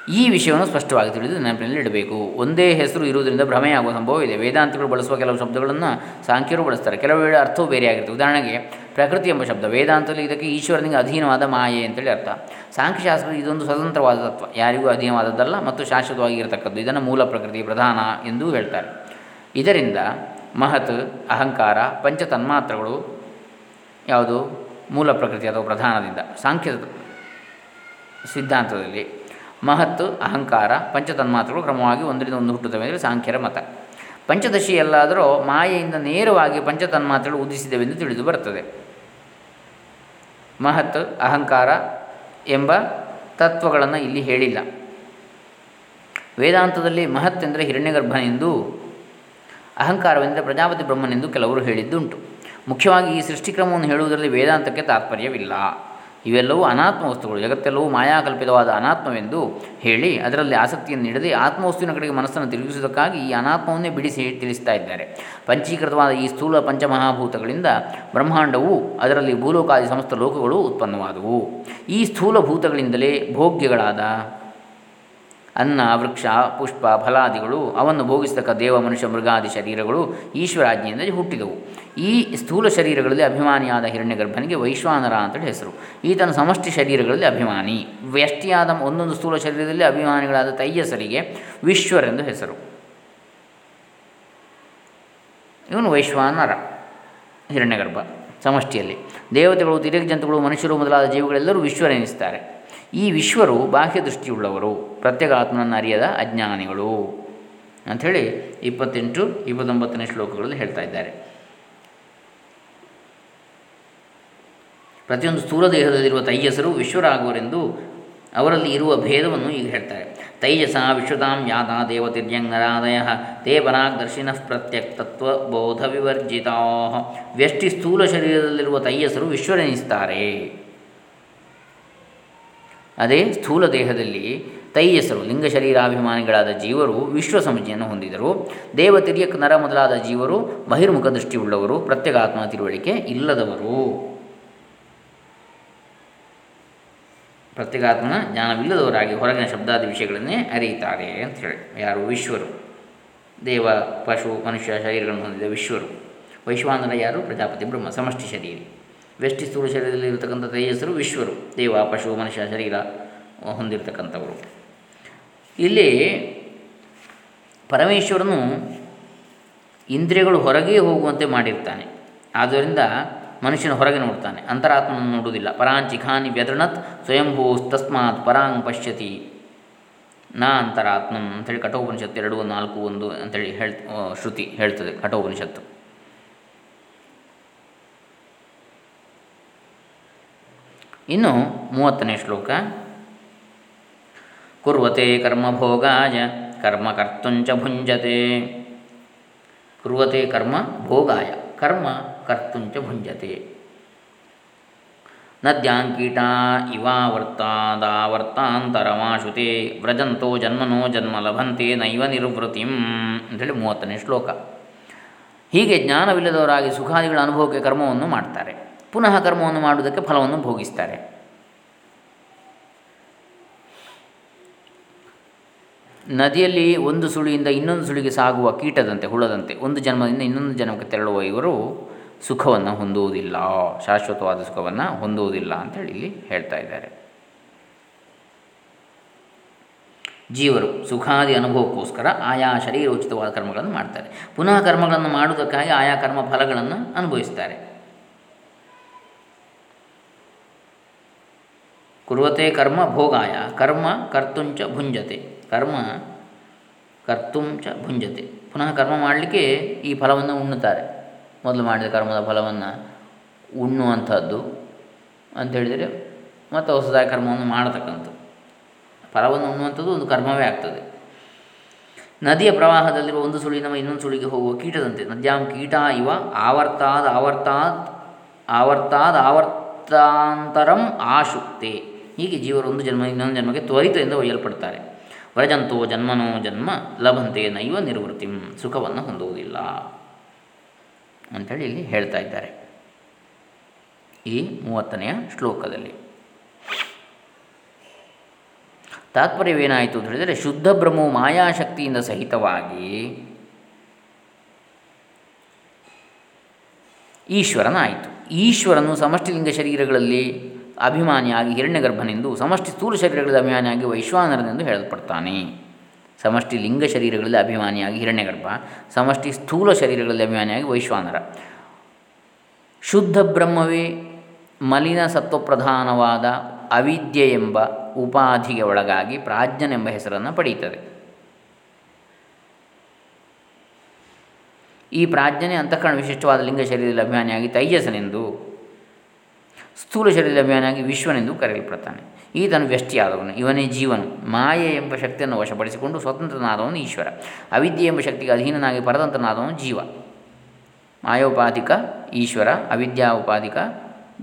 ಈ ವಿಷಯವನ್ನು ಸ್ಪಷ್ಟವಾಗಿ ತಿಳಿದು ನೆನಪಿನಲ್ಲಿ ಇಡಬೇಕು. ಒಂದೇ ಹೆಸರು ಇರುವುದರಿಂದ ಭ್ರಮೆಯಾಗುವ ಸಂಭವ ಇದೆ. ವೇದಾಂತಗಳು ಬಳಸುವ ಕೆಲವು ಶಬ್ದಗಳನ್ನು ಸಾಂಖ್ಯರು ಬಳಸ್ತಾರೆ. ಕೆಲವು ವೇಳೆ ಅರ್ಥವು ಬೇರೆಯಾಗಿರುತ್ತೆ ಉದಾಹರಣೆಗೆ, ಪ್ರಕೃತಿ ಎಂಬ ಶಬ್ದ. ವೇದಾಂತದಲ್ಲಿ ಇದಕ್ಕೆ ಈಶ್ವರನಿಗೆ ಅಧೀನವಾದ ಮಾಯೆ ಅಂತೇಳಿ ಅರ್ಥ. ಸಾಂಖ್ಯಶಾಸ್ತ್ರ ಇದೊಂದು ಸ್ವತಂತ್ರವಾದ ತತ್ವ. ಯಾರಿಗೂ ಅಧೀನವಾದದ್ದಲ್ಲ ಮತ್ತು ಶಾಶ್ವತವಾಗಿ ಇರತಕ್ಕದ್ದು. ಇದನ್ನು ಮೂಲ ಪ್ರಕೃತಿ ಪ್ರಧಾನ ಎಂದು ಹೇಳ್ತಾರೆ. ಇದರಿಂದ ಮಹತ್, ಅಹಂಕಾರ ಪಂಚ ತನ್ಮಾತ್ರಗಳು ಯಾವುದು? ಮೂಲ ಪ್ರಕೃತಿ ಅಥವಾ ಪ್ರಧಾನದಿಂದ ಸಾಂಖ್ಯ ಸಿದ್ಧಾಂತದಲ್ಲಿ. ಮಹತ್, ಅಹಂಕಾರ, ಪಂಚತನ್ಮಾತ್ರಗಳು ಕ್ರಮವಾಗಿ ಒಂದರಿಂದ ಒಂದು ಹುಟ್ಟುತ್ತವೆ ಅಂದರೆ ಸಾಂಖ್ಯರ ಮತ. ಪಂಚದಶಿಯಲ್ಲಾದರೂ ಮಾಯೆಯಿಂದ ನೇರವಾಗಿ ಪಂಚತನ್ಮಾತ್ರಗಳು ಉದಿಸಿದವೆಂದು ತಿಳಿದು ಬರುತ್ತದೆ. ಮಹತ್, ಅಹಂಕಾರ ಎಂಬ ತತ್ವಗಳನ್ನು ಇಲ್ಲಿ ಹೇಳಿಲ್ಲ. ವೇದಾಂತದಲ್ಲಿ ಮಹತ್ ಎಂದರೆ ಹಿರಣ್ಯಗರ್ಭನೆಂದು ಅಹಂಕಾರವೆಂದರೆ ಪ್ರಜಾಪತಿ ಬ್ರಹ್ಮನೆಂದು ಕೆಲವರು ಹೇಳಿದ್ದುಂಟು. ಮುಖ್ಯವಾಗಿ ಈ ಸೃಷ್ಟಿಕ್ರಮವನ್ನು ಹೇಳುವುದರಲ್ಲಿ ವೇದಾಂತಕ್ಕೆ ತಾತ್ಪರ್ಯವಿಲ್ಲ. ಇವೆಲ್ಲವೂ ಅನಾತ್ಮ ವಸ್ತುಗಳು, ಜಗತ್ತೆಲ್ಲವೂ ಮಾಯಾಕಲ್ಪಿತವಾದ ಅನಾತ್ಮವೆಂದು ಹೇಳಿ ಅದರಲ್ಲಿ ಆಸಕ್ತಿಯನ್ನು ನೀಡದೆ ಆತ್ಮವಸ್ತುವಿನ ಕಡೆಗೆ ಮನಸ್ಸನ್ನು ತಿರುಗಿಸುವುದಕ್ಕಾಗಿ ಈ ಅನಾತ್ಮವನ್ನೇ ಬಿಡಿಸಿ ತಿಳಿಸ್ತಾ ಇದ್ದಾರೆ. ಪಂಚೀಕೃತವಾದ ಈ ಸ್ಥೂಲ ಪಂಚಮಹಾಭೂತಗಳಿಂದ ಬ್ರಹ್ಮಾಂಡವು ಅದರಲ್ಲಿ ಭೂಲೋಕಾದಿ ಸಮಸ್ತ ಲೋಕಗಳು ಉತ್ಪನ್ನವಾದವು. ಈ ಸ್ಥೂಲ ಭೂತಗಳಿಂದಲೇ ಭೋಗ್ಯಗಳಾದ ಅನ್ನ, ವೃಕ್ಷ, ಪುಷ್ಪ, ಫಲಾದಿಗಳು ಅವನ್ನು ಭೋಗಿಸ್ತಕ್ಕ ದೇವ, ಮನುಷ್ಯ, ಮೃಗಾದಿ ಶರೀರಗಳು ಈಶ್ವರಾಜ್ಞೆಯಿಂದ ಹುಟ್ಟಿದವು. ಈ ಸ್ಥೂಲ ಶರೀರಗಳಲ್ಲಿ ಅಭಿಮಾನಿಯಾದ ಹಿರಣ್ಯಗರ್ಭನಿಗೆ ವೈಶ್ವಾನರ ಅಂತೇಳಿ ಹೆಸರು. ಈತನ ಸಮಷ್ಟಿ ಶರೀರಗಳಲ್ಲಿ ಅಭಿಮಾನಿ. ವ್ಯಷ್ಟಿಯಾದ ಒಂದೊಂದು ಸ್ಥೂಲ ಶರೀರದಲ್ಲಿ ಅಭಿಮಾನಿಗಳಾದ ತೈಯಸರಿಗೆ ವಿಶ್ವರೆಂದು ಹೆಸರು. ಇವನು ವೈಶ್ವಾನರ ಹಿರಣ್ಯಗರ್ಭ ಸಮಷ್ಟಿಯಲ್ಲಿ. ದೇವತೆಗಳು ತಿರಗ್ ಜಂತುಗಳು ಮನುಷ್ಯರು ಮೊದಲಾದ ಜೀವಿಗಳೆಲ್ಲರೂ ವಿಶ್ವರೆನಿಸ್ತಾರೆ. ಈ ವಿಶ್ವರು ಬಾಹ್ಯ ದೃಷ್ಟಿಯುಳ್ಳವರು ಪ್ರತ್ಯೇಕ ಆತ್ಮನನ್ನು ಅರಿಯದ ಅಜ್ಞಾನಿಗಳು ಅಂಥೇಳಿ ಇಪ್ಪತ್ತೆಂಟು, ಇಪ್ಪತ್ತೊಂಬತ್ತನೇ ಶ್ಲೋಕಗಳಲ್ಲಿ ಹೇಳ್ತಾ ಇದ್ದಾರೆ. ಪ್ರತಿಯೊಂದು ಸ್ಥೂಲ ದೇಹದಲ್ಲಿರುವ ತೈಜಸರು ವಿಶ್ವರಾಗುವರೆಂದು ಅವರಲ್ಲಿ ಇರುವ ಭೇದವನ್ನು ಈಗ ಹೇಳ್ತಾರೆ. ತೈಜಸ ವಿಶ್ವತಾಂ ಯಾತ ದೇವತಿರ್ಯಂಗರಾದಯ ತೇ ಪರಾಗ್ದರ್ಶಿನಃ ಪ್ರತ್ಯಕ್ತತ್ವ ಬೋಧ ವಿವರ್ಜಿತಾ ವ್ಯಷ್ಟಿ ಸ್ಥೂಲ ಶರೀರದಲ್ಲಿರುವ ತೈಯಸರು ವಿಶ್ವರೆನಿಸ್ತಾರೆ. ಅದೇ ಸ್ಥೂಲ ದೇಹದಲ್ಲಿ ತೈಯಸರು, ಲಿಂಗ ಶರೀರಾಭಿಮಾನಿಗಳಾದ ಜೀವರು ವಿಶ್ವ ಸಮಜಿಯನ್ನು ಹೊಂದಿದರು. ದೇವತಿರಿಯ ನರ ಮೊದಲಾದ ಜೀವರು ಬಹಿರ್ಮುಖ ದೃಷ್ಟಿಯುಳ್ಳವರು ಪ್ರತ್ಯೇಕಾತ್ಮ ತಿಳುವಳಿಕೆ ಇಲ್ಲದವರು. ಪ್ರತ್ಯೇಕಾತ್ಮನ ಜ್ಞಾನವಿಲ್ಲದವರಾಗಿ ಹೊರಗಿನ ಶಬ್ದಾದಿ ವಿಷಯಗಳನ್ನೇ ಅರಿಯುತ್ತಾರೆ ಅಂತ ಹೇಳಿ. ಯಾರು? ವಿಶ್ವರು. ದೇವ, ಪಶು, ಮನುಷ್ಯ, ಶರೀರಗಳನ್ನು ಹೊಂದಿದ ವಿಶ್ವರು. ವೈಶ್ವಾನರ ಯಾರು? ಪ್ರಜಾಪತಿ ಬ್ರಹ್ಮ, ಸಮಷ್ಟಿ ಶರೀರಿ. ವ್ಯಷ್ಟಿ ಸ್ಥೂಲ ಶರೀರದಲ್ಲಿ ಇರತಕ್ಕಂಥ ತೇಜಸ್ಸರು ವಿಶ್ವರು. ದೇವ, ಪಶು, ಮನುಷ್ಯ, ಶರೀರ ಹೊಂದಿರತಕ್ಕಂಥವರು. ಇಲ್ಲಿ ಪರಮೇಶ್ವರನು ಇಂದ್ರಿಯಗಳು ಹೊರಗೆ ಹೋಗುವಂತೆ ಮಾಡಿರ್ತಾನೆ. ಆದ್ದರಿಂದ ಮನುಷ್ಯನ ಹೊರಗೆ ನೋಡ್ತಾನೆ. ಅಂತರಾತ್ಮನ ನೋಡುವುದಿಲ್ಲ. ಪರಾಂಚಿಖಾನಿ ವ್ಯದೃಣತ್ ಸ್ವಯಂಭೂ ತಸ್ಮಾತ್ ಪರಾಂಗ್ ಪಶ್ಯತಿ. ನಾ ಅಂತರಾತ್ಮನ್ ಅಂಥೇಳಿ ಕಠೋಪನಿಷತ್ತು ಎರಡು ನಾಲ್ಕು, ಒಂದು ಅಂಥೇಳಿ ಹೇಳ್ ಶ್ರುತಿ ಹೇಳ್ತದೆ ಕಠೋಪನಿಷತ್ತು. ಇನ್ನು ಮೂವತ್ತನೇ ಶ್ಲೋಕ. ಕುರ್ವತೆ ಕರ್ಮಭೋಗಾಯ ಕರ್ಮ ಕರ್ತುಂಚ ಭುಂಜತೆ. ಕುರ್ವತೆ ಕರ್ಮ ಭೋಗಾಯ, ಕರ್ಮ ಕರ್ತುಂಚ ಭುಂಜತೆ. ನದ್ಯಾಂಕೀಟಾ ಇವಾವರ್ತಾದಾವರ್ತಾಂತರಮಾಶುತೆ, ವ್ರಜಂತೋ ಜನ್ಮನೋ ಜನ್ಮ ಲಭಂತೆ ನೈವ ನಿರ್ವೃತಿಂ ಅಂಥೇಳಿ ಮೂವತ್ತನೇ ಶ್ಲೋಕ. ಹೀಗೆ ಜ್ಞಾನವಿಲ್ಲದವರಾಗಿ ಸುಖಾದಿಗಳ ಅನುಭವಕ್ಕೆ ಕರ್ಮವನ್ನು ಮಾಡ್ತಾರೆ. ಪುನಃ ಕರ್ಮವನ್ನು ಮಾಡುವುದಕ್ಕೆ ಫಲವನ್ನು ಭೋಗಿಸ್ತಾರೆ. ನದಿಯಲ್ಲಿ ಒಂದು ಸುಳಿಯಿಂದ ಇನ್ನೊಂದು ಸುಳಿಗೆ ಸಾಗುವ ಕೀಟದಂತೆ, ಹುಳದಂತೆ, ಒಂದು ಜನ್ಮದಿಂದ ಇನ್ನೊಂದು ಜನ್ಮಕ್ಕೆ ತೆರಳುವ ಇವರು ಸುಖವನ್ನು ಹೊಂದುವುದಿಲ್ಲ, ಶಾಶ್ವತವಾದ ಸುಖವನ್ನು ಹೊಂದುವುದಿಲ್ಲ ಅಂತೇಳಿ ಇಲ್ಲಿ ಹೇಳ್ತಾ ಇದ್ದಾರೆ. ಜೀವರು ಸುಖಾದಿ ಅನುಭವಕ್ಕೋಸ್ಕರ ಆಯಾ ಶರೀರೋಚಿತವಾದ ಕರ್ಮಗಳನ್ನು ಮಾಡ್ತಾರೆ. ಪುನಃ ಕರ್ಮಗಳನ್ನು ಮಾಡುವುದಕ್ಕಾಗಿ ಆಯಾ ಕರ್ಮ ಫಲಗಳನ್ನು ಅನುಭವಿಸ್ತಾರೆ. ಕುರುವತೆ ಕರ್ಮ ಭೋಗಾಯ ಕರ್ಮ ಕರ್ತುಂಚ ಭುಂಜತೆ ಕರ್ಮ ಕರ್ತುಂಚ ಭುಂಜತೆ ಪುನಃ ಕರ್ಮ ಮಾಡಲಿಕ್ಕೆ ಈ ಫಲವನ್ನು ಉಣ್ಣುತ್ತಾರೆ। ಮೊದಲು ಮಾಡಿದ ಕರ್ಮದ ಫಲವನ್ನು ಉಣ್ಣುವಂಥದ್ದು ಅಂತ ಹೇಳಿದರೆ ಮತ್ತು ಹೊಸದಾಗಿ ಕರ್ಮವನ್ನು ಮಾಡತಕ್ಕಂಥದ್ದು. ಫಲವನ್ನು ಉಣ್ಣುವಂಥದ್ದು ಒಂದು ಕರ್ಮವೇ ಆಗ್ತದೆ. ನದಿಯ ಪ್ರವಾಹದಲ್ಲಿರುವ ಒಂದು ಸುಳಿನವ ಇನ್ನೊಂದು ಸುಳಿಗೆ ಹೋಗುವ ಕೀಟದಂತೆ. ನದ್ಯಾಂ ಕೀಟ ಇವ ಆವರ್ತಾದ ಆವರ್ತಾತ್ ಆವರ್ತಾದ ಆವರ್ತಾಂತರಂ ಆಶುಕ್ತೆ. ಹೀಗೆ ಜೀವರು ಒಂದು ಜನ್ಮ, ಇನ್ನೊಂದು ಜನ್ಮಕ್ಕೆ ತ್ವರಿತದಿಂದ ಒಯ್ಯಲ್ಪಡ್ತಾರೆ ವ್ರಜಂತೋ ಜನ್ಮನೋ ಜನ್ಮ ಲಭಂತೆ ನೈವ ನಿರ್ವೃತ್ತಿ, ಸುಖವನ್ನು ಹೊಂದುವುದಿಲ್ಲ. ಅಂಥೇಳಿ ಇಲ್ಲಿ ಹೇಳ್ತಾ ಇದ್ದಾರೆ. ಈ ಮೂವತ್ತನೆಯ ಶ್ಲೋಕದಲ್ಲಿ. ತಾತ್ಪರ್ಯವೇನಾಯಿತು ಅಂತ ಹೇಳಿದರೆ, ಶುದ್ಧ ಬ್ರಹ್ಮವು ಮಾಯಾಶಕ್ತಿಯಿಂದ ಸಹಿತವಾಗಿ ಈಶ್ವರನಾಯಿತು. ಈಶ್ವರನು ಸಮಷ್ಟಿಲಿಂಗ ಶರೀರಗಳಲ್ಲಿ ಅಭಿಮಾನಿಯಾಗಿ ಹಿರಣ್ಯಗರ್ಭನೆಂದು ಸಮಷ್ಟಿ ಸ್ಥೂಲ ಶರೀರಗಳಲ್ಲಿ ಅಭಿಮಾನಿಯಾಗಿ ವೈಶ್ವಾನರನೆಂದು ಹೇಳಲ್ಪಡ್ತಾನೆ. ಸಮಷ್ಟಿ ಲಿಂಗ ಶರೀರಗಳಲ್ಲಿ ಅಭಿಮಾನಿಯಾಗಿ ಹಿರಣ್ಯಗರ್ಭ, ಸಮಷ್ಟಿ ಸ್ಥೂಲ ಶರೀರಗಳಲ್ಲಿ ಅಭಿಮಾನಿಯಾಗಿ ವೈಶ್ವಾನರ. ಶುದ್ಧ ಬ್ರಹ್ಮವೇ ಮಲಿನ ಸತ್ವಪ್ರಧಾನವಾದ ಅವಿದ್ಯೆ ಎಂಬ ಉಪಾಧಿಗೆ ಒಳಗಾಗಿ ಪ್ರಾಜ್ಞನೆಂಬ ಹೆಸರನ್ನು ಪಡೆಯುತ್ತದೆ. ಈ ಪ್ರಾಜ್ಞನೆ ಅಂತಃಕರಣ ವಿಶಿಷ್ಟವಾದ ಲಿಂಗ ಶರೀರದಲ್ಲಿ ಅಭಿಮಾನಿಯಾಗಿ ತೈಜಸನೆಂದು ಸ್ಥೂಲ ಶರೀರದ ಅಭಿಮಾನಿಯಾಗಿ ವಿಶ್ವನೆಂದು ಕರೆಯಲ್ಪಡ್ತಾನೆ. ಈತನು ವ್ಯಷ್ಟಿಯಾದವನು. ಇವನೇ ಜೀವನು. ಮಾಯೆ ಎಂಬ ಶಕ್ತಿಯನ್ನು ವಶಪಡಿಸಿಕೊಂಡು ಸ್ವತಂತ್ರನಾದವನು ಈಶ್ವರ. ಅವಿದ್ಯೆ ಎಂಬ ಶಕ್ತಿಗೆ ಅಧೀನನಾಗಿ ಪರತಂತ್ರನಾದವನು ಜೀವ. ಮಾಯೋಪಾಧಿಕ ಈಶ್ವರ ಅವಿದ್ಯಾ ಉಪಾಧಿಕ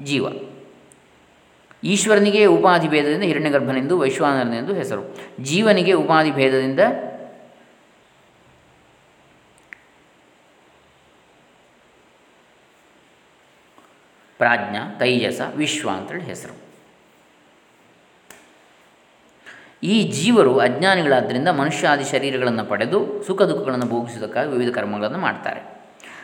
ಜೀವ. ಈಶ್ವರನಿಗೆ ಉಪಾಧಿ ಭೇದದಿಂದ ಹಿರಣ್ಯಗರ್ಭನೆಂದು, ವೈಶ್ವಾನರನೆಂದು ಹೆಸರು. ಜೀವನಿಗೆ ಉಪಾಧಿ ಭೇದದಿಂದ ಪ್ರಾಜ್ಞ, ತೈಜಸ, ವಿಶ್ವ ಅಂತೇಳಿ ಹೆಸರು. ಈ ಜೀವರು ಅಜ್ಞಾನಿಗಳಾದ್ದರಿಂದ ಮನುಷ್ಯಾದಿ ಶರೀರಗಳನ್ನು ಪಡೆದು ಸುಖ ದುಃಖಗಳನ್ನು ಭೋಗಿಸುವುದಕ್ಕಾಗಿ ವಿವಿಧ ಕರ್ಮಗಳನ್ನು ಮಾಡ್ತಾರೆ.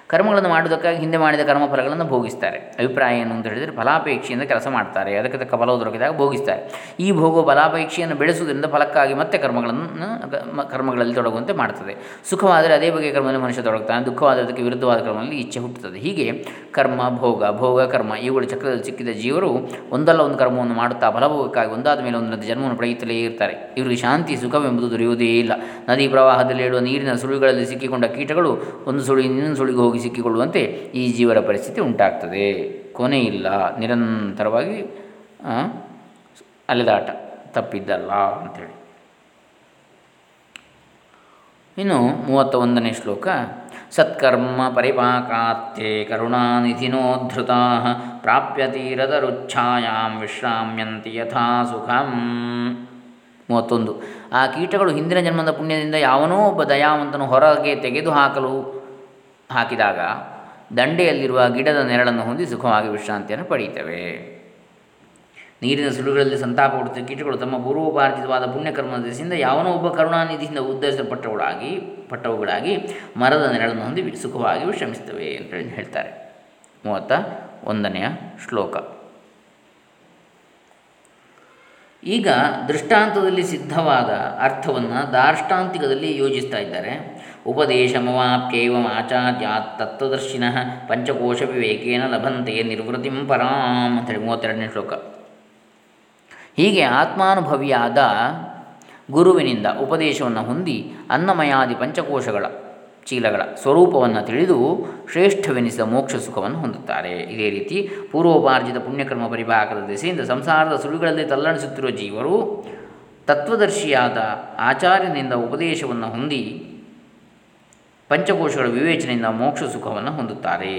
ಕರ್ಮಗಳನ್ನು ಮಾಡುವುದಕ್ಕಾಗಿ ಹಿಂದೆ ಮಾಡಿದ ಕರ್ಮಫಲಗಳನ್ನು ಭೋಗಿಸ್ತಾರೆ. ಅಭಿಪ್ರಾಯ ಏನು ಅಂತ ಹೇಳಿದರೆ ಫಲಾಪೇಕ್ಷೆಯಿಂದ ಕೆಲಸ ಮಾಡ್ತಾರೆ. ಅದಕ್ಕೆ ತಕ್ಕ ಫಲವು ದೊರಕಿದಾಗ ಭೋಗಿಸ್ತಾರೆ. ಈ ಭೋಗ ಫಲಾಪೇಕ್ಷೆಯನ್ನು ಬೆಳೆಸುವುದರಿಂದ ಫಲಕ್ಕಾಗಿ ಮತ್ತೆ ಕರ್ಮಗಳನ್ನು ಕರ್ಮಗಳಲ್ಲಿ ತೊಡಗುವಂತೆ ಮಾಡ್ತದೆ. ಸುಖವಾದರೆ ಅದೇ ಬಗೆಯ ಕರ್ಮದಲ್ಲಿ ಮನುಷ್ಯ ತೊಡಗುತ್ತಾನೆ. ದುಃಖವಾದರೆ ಅದಕ್ಕೆ ವಿರುದ್ಧವಾದ ಕರ್ಮದಲ್ಲಿ ಇಚ್ಛೆ ಹುಟ್ಟುತ್ತದೆ. ಹೀಗೆ ಕರ್ಮ, ಭೋಗ ಭೋಗ, ಕರ್ಮ ಇವುಗಳು ಚಕ್ರದಲ್ಲಿ ಸಿಕ್ಕಿದ ಜೀವರು ಒಂದಲ್ಲ ಒಂದು ಕರ್ಮವನ್ನು ಮಾಡುತ್ತಾ ಫಲಭೋಗಕ್ಕಾಗಿ ಒಂದಾದ ಮೇಲೆ ಒಂದರಂತೆ ಜನ್ಮವನ್ನು ಪಡೆಯುತ್ತಲೇ ಇರ್ತಾರೆ. ಇವರಿಗೆ ಶಾಂತಿ, ಸುಖವೆಂಬುದು ದೊರೆಯುವುದೇ ಇಲ್ಲ. ನದಿ ಪ್ರವಾಹದಲ್ಲಿ ಹೇಳುವ ನೀರಿನ ಸುಳಿಗಳಲ್ಲಿ ಸಿಕ್ಕಿಕೊಂಡ ಕೀಟಗಳು ಒಂದು ಸುಳಿ ಇನ್ನೊಂದು ಸುಳಿಗೆ ಸಿಕ್ಕಿಕೊಳ್ಳುವಂತೆ ಈ ಜೀವರ ಪರಿಸ್ಥಿತಿ ಉಂಟಾಗ್ತದೆ. ಕೊನೆಯಿಲ್ಲ ನಿರಂತರವಾಗಿ ಅಲೆದಾಟ ತಪ್ಪಿದ್ದಲ್ಲ ಅಂಥೇಳಿ. ಇನ್ನು ಮೂವತ್ತ ಒಂದನೇ ಶ್ಲೋಕ, ಸತ್ಕರ್ಮ ಪರಿಪಾಕಾತ್ಯೆ ಕರುಣಾನಿಧಿನೋದ್ಧೃತ ಪ್ರಾಪ್ಯ ರುಚ್ಛಾಯಾಂ ವಿಶ್ರಾಮ್ಯಂತಿ ಯಥಾ ಸುಖಂ. ಮೂವತ್ತೊಂದು, ಆ ಕೀಟಗಳು ಹಿಂದಿನ ಜನ್ಮದ ಪುಣ್ಯದಿಂದ ಯಾವನೋ ಒಬ್ಬ ದಯಾವಂತನು ಹೊರಗೆ ತೆಗೆದುಹಾಕಲು ಹಾಕಿದಾಗ ದಂಡೆಯಲ್ಲಿರುವ ಗಿಡದ ನೆರಳನ್ನು ಹೊಂದಿ ಸುಖವಾಗಿ ವಿಶ್ರಾಂತಿಯನ್ನು ಪಡೆಯುತ್ತವೆ. ನೀರಿನ ಸುಳುಗಳಲ್ಲಿ ಸಂತಾಪ ಹುಡುತ್ತ ಕೀಟಗಳು ತಮ್ಮ ಪೂರ್ವೋಪಾರ್ಜಿತವಾದ ಪುಣ್ಯಕರ್ಮದ ದೃಷ್ಟಿಯಿಂದ ಯಾವನೋ ಒಬ್ಬ ಕರುಣಾನಿಧಿಯಿಂದ ಉದ್ಧರಿಸಲ್ಪಟ್ಟವುಗಳಾಗಿ ಪಟ್ಟವುಗಳಾಗಿ ಮರದ ನೆರಳನ್ನು ಹೊಂದಿ ಸುಖವಾಗಿ ವಿಶ್ರಮಿಸುತ್ತವೆ ಅಂತ ಹೇಳ್ತಾರೆ. ಮೂವತ್ತ ಒಂದನೆಯ ಶ್ಲೋಕ. ಈಗ ದೃಷ್ಟಾಂತದಲ್ಲಿ ಸಿದ್ಧವಾದ ಅರ್ಥವನ್ನು ದಾರ್ಷ್ಟಾಂತಿಕದಲ್ಲಿ ಯೋಜಿಸ್ತಾ ಇದ್ದಾರೆ. ಉಪದೇಶಮವಾಪ್ಯೈವಂ ತತ್ವದರ್ಶಿನ ಪಂಚಕೋಶ ವಿವೇಕೇನ ಲಭಂತೆ ನಿರ್ವೃತಿಂ ಪರಾಂ ಅಂತೇಳಿ ಮೂವತ್ತೆರಡನೇ ಶ್ಲೋಕ. ಹೀಗೆ ಆತ್ಮಾನುಭವಿಯಾದ ಗುರುವಿನಿಂದ ಉಪದೇಶವನ್ನು ಹೊಂದಿ ಅನ್ನಮಯಾದಿ ಪಂಚಕೋಶಗಳ ಚೀಲಗಳ ಸ್ವರೂಪವನ್ನು ತಿಳಿದು ಶ್ರೇಷ್ಠವೆನಿಸಿದ ಮೋಕ್ಷ ಸುಖವನ್ನು ಹೊಂದುತ್ತಾರೆ. ಇದೇ ರೀತಿ ಪೂರ್ವೋಪಾರ್ಜಿತ ಪುಣ್ಯಕರ್ಮ ಪರಿಭಾಗದ ದಿಸೆಯಿಂದ ಸಂಸಾರದ ಸುಳಿಗಳಲ್ಲಿ ತಲ್ಲಣಿಸುತ್ತಿರುವ ಜೀವರು ತತ್ವದರ್ಶಿಯಾದ ಆಚಾರ್ಯನಿಂದ ಉಪದೇಶವನ್ನು ಹೊಂದಿ ಪಂಚಕೋಶಗಳ ವಿವೇಚನೆಯಿಂದ ಮೋಕ್ಷ ಸುಖವನ್ನು ಹೊಂದುತ್ತಾರೆ.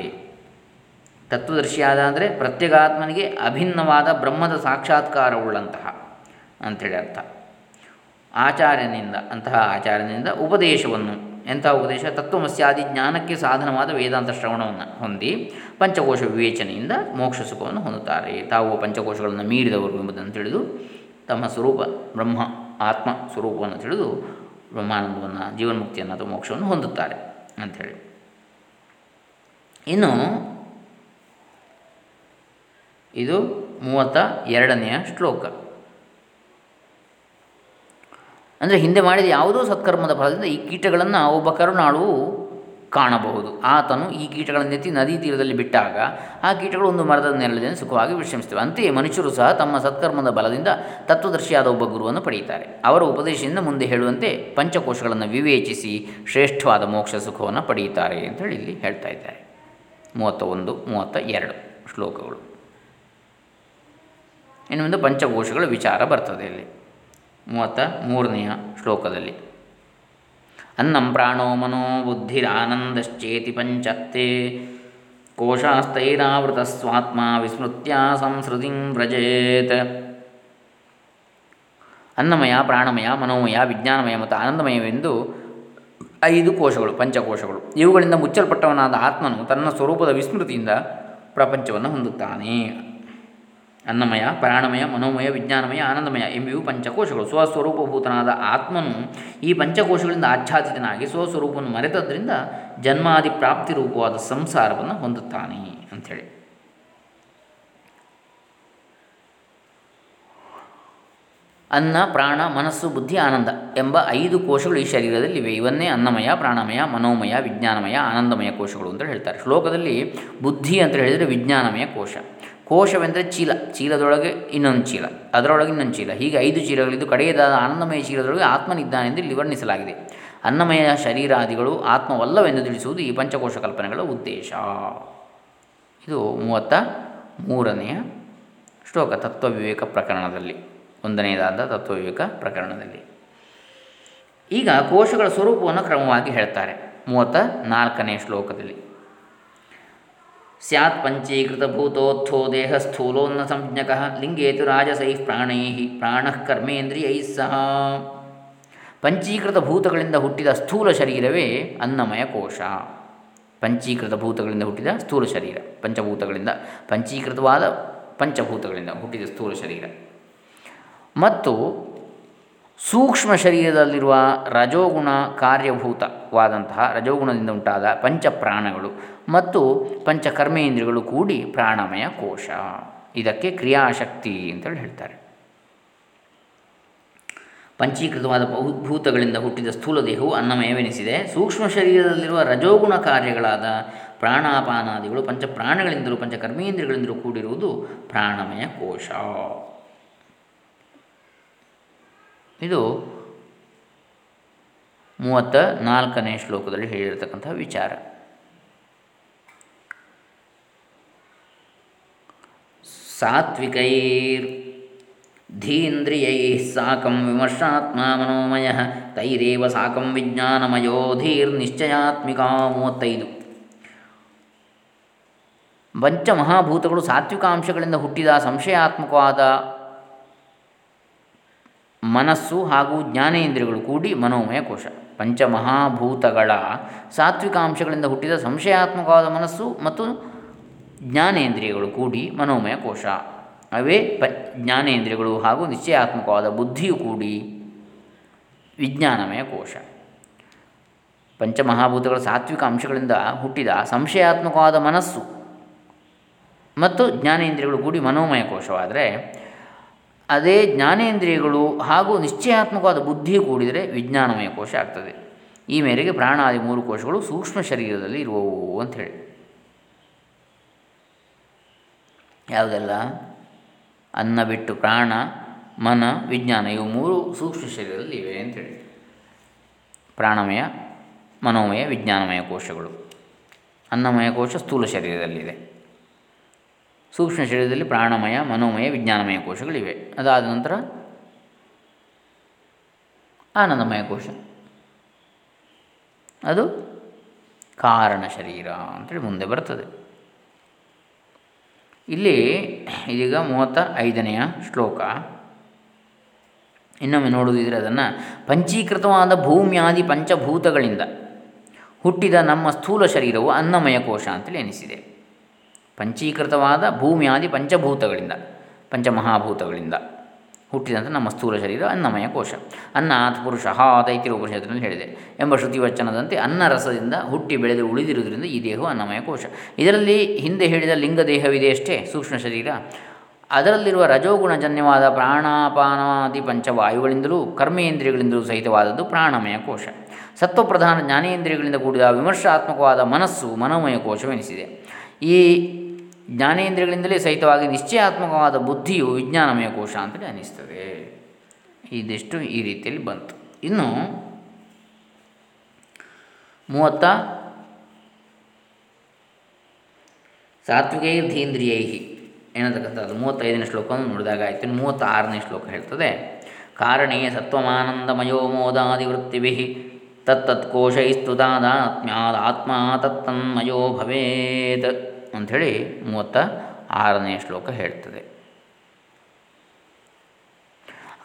ತತ್ವದರ್ಶಿಯಾದ ಅಂದರೆ ಪ್ರತ್ಯೇಗಾತ್ಮನಿಗೆ ಅಭಿನ್ನವಾದ ಬ್ರಹ್ಮದ ಸಾಕ್ಷಾತ್ಕಾರವುಳ್ಳಂತಹ ಅಂಥೇಳಿ ಅರ್ಥ. ಆಚಾರ್ಯನಿಂದ, ಅಂತಹ ಆಚಾರ್ಯನಿಂದ ಉಪದೇಶವನ್ನು ಎಂತಹ ಉಪದೇಶ? ತತ್ವಮಸ್ಯಾದಿ ಜ್ಞಾನಕ್ಕೆ ಸಾಧನವಾದ ವೇದಾಂತ ಶ್ರವಣವನ್ನು ಹೊಂದಿ ಪಂಚಕೋಶ ವಿವೇಚನೆಯಿಂದ ಮೋಕ್ಷ ಸುಖವನ್ನು ಹೊಂದುತ್ತಾರೆ. ತಾವು ಪಂಚಕೋಶಗಳನ್ನು ಮೀರಿದವರು ಎಂಬುದನ್ನು ತಿಳಿದು ತಮ್ಮ ಸ್ವರೂಪ ಬ್ರಹ್ಮ, ಆತ್ಮ ಸ್ವರೂಪವನ್ನು ತಿಳಿದು ಬ್ರಹ್ಮಾನಂದವನ್ನು, ಜೀವನ್ಮುಕ್ತಿಯನ್ನು ಅಥವಾ ಮೋಕ್ಷವನ್ನು ಹೊಂದುತ್ತಾರೆ ಅಂಥೇಳಿ ಇನ್ನು ಇದು ಮೂವತ್ತ ಎರಡನೆಯ ಶ್ಲೋಕ. ಅಂದರೆ ಹಿಂದೆ ಮಾಡಿದ ಯಾವುದೋ ಸತ್ಕರ್ಮದ ಫಲದಿಂದ ಈ ಕೀಟಗಳನ್ನು ಒಬ್ಬ ಕರುಣಾಳು ಕಾಣಬಹುದು. ಆತನು ಈ ಕೀಟಗಳನ್ನೆತ್ತಿ ನದಿ ತೀರದಲ್ಲಿ ಬಿಟ್ಟಾಗ ಆ ಕೀಟಗಳು ಒಂದು ಮರದ ನೆಲದಿಂದ ಸುಖವಾಗಿ ವಿಶ್ರಮಿಸುತ್ತವೆ. ಅಂತೆಯೇ ಮನುಷ್ಯರು ಸಹ ತಮ್ಮ ಸತ್ಕರ್ಮದ ಬಲದಿಂದ ತತ್ವದರ್ಶಿಯಾದ ಒಬ್ಬ ಗುರುವನ್ನು ಪಡೆಯುತ್ತಾರೆ. ಅವರ ಉಪದೇಶದಿಂದ ಮುಂದೆ ಹೇಳುವಂತೆ ಪಂಚಕೋಶಗಳನ್ನು ವಿವೇಚಿಸಿ ಶ್ರೇಷ್ಠವಾದ ಮೋಕ್ಷ ಸುಖವನ್ನು ಪಡೆಯುತ್ತಾರೆ ಅಂತೇಳಿ ಇಲ್ಲಿ ಹೇಳ್ತಾ ಇದ್ದಾರೆ. ಮೂವತ್ತ ಒಂದು ಮೂವತ್ತ ಎರಡು ಶ್ಲೋಕಗಳು. ಇನ್ನು ಮುಂದೆ ಪಂಚಕೋಶಗಳ ವಿಚಾರ ಬರ್ತದೆ ಇಲ್ಲಿ. ಮೂವತ್ತ ಮೂರನೆಯ ಶ್ಲೋಕದಲ್ಲಿ. ಅನ್ನಂ ಪ್ರಾಣೋ ಮನೋ ಬುದ್ಧಿರಾನಂದಶ್ಚೇತಿ ಪಂಚತ್ತೆ ಕೋಶಾಸ್ತೈರಾವೃತ ಸ್ವಾತ್ಮ ವಿಸ್ಮೃತ್ಯ ಸಂಸ್ಕೃತಿ ವ್ರಜೇತ್. ಅನ್ನಮಯ, ಪ್ರಾಣಮಯ, ಮನೋಮಯ, ವಿಜ್ಞಾನಮಯ ಮತ್ತು ಆನಂದಮಯವೆಂದು ಐದು ಕೋಶಗಳು, ಪಂಚಕೋಶಗಳು. ಇವುಗಳಿಂದ ಮುಚ್ಚಲ್ಪಟ್ಟವನಾದ ಆತ್ಮನು ತನ್ನ ಸ್ವರೂಪದ ವಿಸ್ಮೃತಿಯಿಂದ ಪ್ರಪಂಚವನ್ನು ಹೊಂದುತ್ತಾನೆ. ಅನ್ನಮಯ, ಪ್ರಾಣಮಯ, ಮನೋಮಯ, ವಿಜ್ಞಾನಮಯ, ಆನಂದಮಯ ಎಂಬಿವು ಪಂಚಕೋಶಗಳು. ಸ್ವಸ್ವರೂಪಭೂತನಾದ ಆತ್ಮನು ಈ ಪಂಚಕೋಶಗಳಿಂದ ಆಚ್ಛಾದಿತನಾಗಿ ಸ್ವಸ್ವರೂಪವನ್ನು ಮರೆತದ್ರಿಂದ ಜನ್ಮಾದಿ ಪ್ರಾಪ್ತಿ ರೂಪವಾದ ಸಂಸಾರವನ್ನು ಹೊಂದುತ್ತಾನೆ ಅಂಥೇಳಿ. ಅನ್ನ, ಪ್ರಾಣ, ಮನಸ್ಸು, ಬುದ್ಧಿ, ಆನಂದ ಎಂಬ ಐದು ಕೋಶಗಳು ಈ ಶರೀರದಲ್ಲಿವೆ ಇವನ್ನೇ ಅನ್ನಮಯ, ಪ್ರಾಣಮಯ, ಮನೋಮಯ, ವಿಜ್ಞಾನಮಯ, ಆನಂದಮಯ ಕೋಶಗಳು ಅಂತ ಹೇಳ್ತಾರೆ. ಶ್ಲೋಕದಲ್ಲಿ ಬುದ್ಧಿ ಅಂತ ಹೇಳಿದರೆ ವಿಜ್ಞಾನಮಯ ಕೋಶ. ಕೋಶವೆಂದರೆ ಚೀಲ. ಚೀಲದೊಳಗೆ ಇನ್ನೊಂದು ಚೀಲ. ಅದರೊಳಗೆ ಇನ್ನೊಂದು ಚೀಲ. ಹೀಗೆ ಐದು ಚೀಲಗಳಿದ್ದು ಕಡೆಯದಾದ ಆನಂದಮಯ ಚೀಲದೊಳಗೆ ಆತ್ಮನಿದ್ದಾನೆಂದು ಇಲ್ಲಿ ವರ್ಣಿಸಲಾಗಿದೆ ಅನ್ನಮಯ ಶರೀರಾದಿಗಳು ಆತ್ಮವಲ್ಲವೆಂದು ತಿಳಿಸುವುದು ಈ ಪಂಚಕೋಶ ಕಲ್ಪನೆಗಳ ಉದ್ದೇಶ. ಇದು ಮೂವತ್ತ ಮೂರನೆಯ ಶ್ಲೋಕ, ತತ್ವವಿವೇಕ ಪ್ರಕರಣದಲ್ಲಿ. ಒಂದನೆಯದಾದ ತತ್ವವಿವೇಕ ಪ್ರಕರಣದಲ್ಲಿ. ಈಗ ಕೋಶಗಳ ಸ್ವರೂಪವನ್ನು ಕ್ರಮವಾಗಿ ಹೇಳ್ತಾರೆ. ಮೂವತ್ತ ನಾಲ್ಕನೇ ಶ್ಲೋಕದಲ್ಲಿ. ಸ್ಯಾತ್ ಪಂಚೀಕೃತಭೂತೋತ್ಥೋ ದೇಹ ಸ್ಥೂಲೋನ್ನ ಸಂಜ್ಞಕ ಲಿಂಗೇತು ರಾಜಸೈ ಪ್ರಾಣೈ ಪ್ರಾಣ ಕರ್ಮೇಂದ್ರಿಯೈ ಸಹ. ಪಂಚೀಕೃತ ಭೂತಗಳಿಂದ ಹುಟ್ಟಿದ ಸ್ಥೂಲ ಶರೀರವೇ ಅನ್ನಮಯ ಕೋಶ. ಪಂಚೀಕೃತ ಭೂತಗಳಿಂದ ಹುಟ್ಟಿದ ಸ್ಥೂಲ ಶರೀರ. ಪಂಚಭೂತಗಳಿಂದ ಪಂಚೀಕೃತವಾದ ಪಂಚಭೂತಗಳಿಂದ ಹುಟ್ಟಿದ ಸ್ಥೂಲ ಶರೀರ. ಮತ್ತು ಸೂಕ್ಷ್ಮ ಶರೀರದಲ್ಲಿರುವ ರಜೋಗುಣ ಕಾರ್ಯಭೂತವಾದಂತಹ ರಜೋಗುಣದಿಂದ ಉಂಟಾದ ಪಂಚಪ್ರಾಣಗಳು ಮತ್ತು ಪಂಚಕರ್ಮೇಂದ್ರಿಯಗಳು ಕೂಡಿ ಪ್ರಾಣಮಯ ಕೋಶ. ಇದಕ್ಕೆ ಕ್ರಿಯಾಶಕ್ತಿ ಅಂತೇಳಿ ಹೇಳ್ತಾರೆ. ಪಂಚೀಕೃತವಾದ ಭೂತಗಳಿಂದ ಹುಟ್ಟಿದ ಸ್ಥೂಲ ದೇಹವು ಅನ್ನಮಯವೆನಿಸಿದೆ. ಸೂಕ್ಷ್ಮ ಶರೀರದಲ್ಲಿರುವ ರಜೋಗುಣ ಕಾರ್ಯಗಳಾದ ಪ್ರಾಣಾಪಾನಾದಿಗಳು ಪಂಚಪ್ರಾಣಗಳಿಂದಲೂ ಪಂಚಕರ್ಮೇಂದ್ರಿಯಗಳಿಂದಲೂ ಕೂಡಿರುವುದು ಪ್ರಾಣಮಯ ಕೋಶ. ಇದು ಮೂವತ್ತ ನಾಲ್ಕನೇ ಶ್ಲೋಕದಲ್ಲಿ ಹೇಳಿರತಕ್ಕಂಥ ವಿಚಾರ. ಸಾತ್ವಿಕೈರ್ ಧೀಂದ್ರಿಯೈ ಸಾಕಂ ವಿಮರ್ಶಾತ್ಮ ಮನೋಮಯ, ತೈರೇವ ಸಾಕಂ ವಿಜ್ಞಾನಮಯೋ ಧೀರ್ ನಿಶ್ಚಯಾತ್ಮಿಕ ಮೂವತ್ತೈದು. ಪಂಚಮಹಾಭೂತಗಳು ಸಾತ್ವಿಕ ಅಂಶಗಳಿಂದ ಹುಟ್ಟಿದ ಸಂಶಯಾತ್ಮಕವಾದ ಮನಸ್ಸು ಹಾಗೂ ಜ್ಞಾನೇಂದ್ರಿಯಗಳು ಕೂಡಿ ಮನೋಮಯ ಕೋಶ. ಪಂಚಮಹಾಭೂತಗಳ ಸಾತ್ವಿಕ ಅಂಶಗಳಿಂದ ಹುಟ್ಟಿದ ಸಂಶಯಾತ್ಮಕವಾದ ಮನಸ್ಸು ಮತ್ತು ಜ್ಞಾನೇಂದ್ರಿಯಗಳು ಕೂಡಿ ಮನೋಮಯ ಕೋಶ. ಅವೇ ಪ, ಜ್ಞಾನೇಂದ್ರಿಯಗಳು ಹಾಗೂ ನಿಶ್ಚಯಾತ್ಮಕವಾದ ಬುದ್ಧಿಯು ಕೂಡಿ ವಿಜ್ಞಾನಮಯ ಕೋಶ. ಪಂಚಮಹಾಭೂತಗಳ ಸಾತ್ವಿಕ ಅಂಶಗಳಿಂದ ಹುಟ್ಟಿದ ಸಂಶಯಾತ್ಮಕವಾದ ಮನಸ್ಸು ಮತ್ತು ಜ್ಞಾನೇಂದ್ರಿಯಗಳು ಕೂಡಿ ಮನೋಮಯ ಕೋಶವಾದರೆ ಅದೇ ಜ್ಞಾನೇಂದ್ರಿಯಗಳು ಹಾಗೂ ನಿಶ್ಚಯಾತ್ಮಕವಾದ ಬುದ್ಧಿ ಕೂಡಿದರೆ ವಿಜ್ಞಾನಮಯ ಕೋಶ ಆಗ್ತದೆ. ಈ ಮೇರೆಗೆ ಪ್ರಾಣಾದಿ ಮೂರು ಕೋಶಗಳು ಸೂಕ್ಷ್ಮ ಶರೀರದಲ್ಲಿ ಇರುವವು ಅಂಥೇಳಿ ಯಾವುದೆಲ್ಲ? ಅನ್ನ, ಬಿಟ್ಟು, ಪ್ರಾಣ, ಮನ, ವಿಜ್ಞಾನ ಇವು ಮೂರು ಸೂಕ್ಷ್ಮ ಶರೀರದಲ್ಲಿ ಇವೆ ಅಂತೇಳಿ ಪ್ರಾಣಮಯ, ಮನೋಮಯ, ವಿಜ್ಞಾನಮಯ ಕೋಶಗಳು. ಅನ್ನಮಯ ಕೋಶ ಸ್ಥೂಲ ಶರೀರದಲ್ಲಿದೆ. ಸೂಕ್ಷ್ಮ ಶರೀರದಲ್ಲಿ ಪ್ರಾಣಮಯ, ಮನೋಮಯ, ವಿಜ್ಞಾನಮಯ ಕೋಶಗಳಿವೆ. ಅದಾದ ನಂತರ ಆನಂದಮಯ ಕೋಶ. ಅದು ಕಾರಣ ಶರೀರ ಅಂತೇಳಿ ಮುಂದೆ ಬರ್ತದೆ. ಇಲ್ಲಿ ಇದೀಗ ಮೂವತ್ತ ಐದನೆಯ ಶ್ಲೋಕ. ಇನ್ನೊಮ್ಮೆ ನೋಡುವುದಿದ್ರೆ ಅದನ್ನು ಪಂಚೀಕೃತವಾದ ಭೂಮ್ಯಾದಿ ಪಂಚಭೂತಗಳಿಂದ ಹುಟ್ಟಿದ ನಮ್ಮ ಸ್ಥೂಲ ಶರೀರವು ಅನ್ನಮಯ ಕೋಶ ಅಂತೇಳಿ ಎನಿಸಿದೆ. ಪಂಚೀಕೃತವಾದ ಭೂಮಿಯಾದಿ ಪಂಚಭೂತಗಳಿಂದ, ಪಂಚಮಹಾಭೂತಗಳಿಂದ ಹುಟ್ಟಿದಂಥ ನಮ್ಮ ಸ್ಥೂಲ ಶರೀರ ಅನ್ನಮಯ ಕೋಶ. ಅನ್ನಾತ್ ಪುರುಷ ದೈತ್ಯ ಉಪನಿಷತ್ತಿನಲ್ಲಿ ಹೇಳಿದೆ. ಎಂಬ ಶ್ರುತಿ ವಚನದಂತೆ ಅನ್ನ ರಸದಿಂದ ಹುಟ್ಟಿ ಬೆಳೆದು ಉಳಿದಿರುವುದರಿಂದ ಈ ದೇಹವು ಅನ್ನಮಯ ಕೋಶ. ಇದರಲ್ಲಿ ಹಿಂದೆ ಹೇಳಿದ ಲಿಂಗ ದೇಹವಿದೆ ಅಷ್ಟೇ, ಸೂಕ್ಷ್ಮ ಶರೀರ. ಅದರಲ್ಲಿರುವ ರಜೋಗುಣಜನ್ಯವಾದ ಪ್ರಾಣಾಪಾನಾದಿ ಪಂಚವಾಯುಗಳಿಂದಲೂ ಕರ್ಮೇಂದ್ರಿಯಗಳಿಂದಲೂ ಸಹಿತವಾದದ್ದು ಪ್ರಾಣಮಯ ಕೋಶ. ಸತ್ವಪ್ರಧಾನ ಜ್ಞಾನೇಂದ್ರಿಯಗಳಿಂದ ಕೂಡಿದ ವಿಮರ್ಶಾತ್ಮಕವಾದ ಮನಸ್ಸು ಮನೋಮಯ ಕೋಶವೆನಿಸಿದೆ. ಈ ಜ್ಞಾನೇಂದ್ರಿಯಗಳಿಂದಲೇ ಸಹಿತವಾಗಿ ನಿಶ್ಚಯಾತ್ಮಕವಾದ ಬುದ್ಧಿಯು ವಿಜ್ಞಾನಮಯ ಕೋಶ ಅಂತಲೇ ಅನ್ನಿಸ್ತದೆ. ಇದಿಷ್ಟು ಈ ರೀತಿಯಲ್ಲಿ ಬಂತು. ಇನ್ನು ಮೂವತ್ತ ಸಾತ್ವಿಕೈರ್ಧೀಂದ್ರಿಯೈ ಏನತಕ್ಕಂಥದ್ದು ಮೂವತ್ತೈದನೇ ಶ್ಲೋಕವನ್ನು ನೋಡಿದಾಗ ಆಯಿತು. ಮೂವತ್ತಾರನೇ ಶ್ಲೋಕ ಹೇಳ್ತದೆ. ಕಾರಣೇ ಸತ್ವಮಾನಂದಮಯೋ ಮೋದಾದಿವೃತ್ತಿಭಿ ತತ್ತತ್ಕೋಶೈಸ್ತುತಾದಾತ್ಮ್ಯಾದಾತ್ಮ ತತ್ತನ್ಮಯೋ ಭವೇತ್. ಅಂಥೇಳಿ ಮೂವತ್ತ ಆರನೇ ಶ್ಲೋಕ ಹೇಳ್ತದೆ.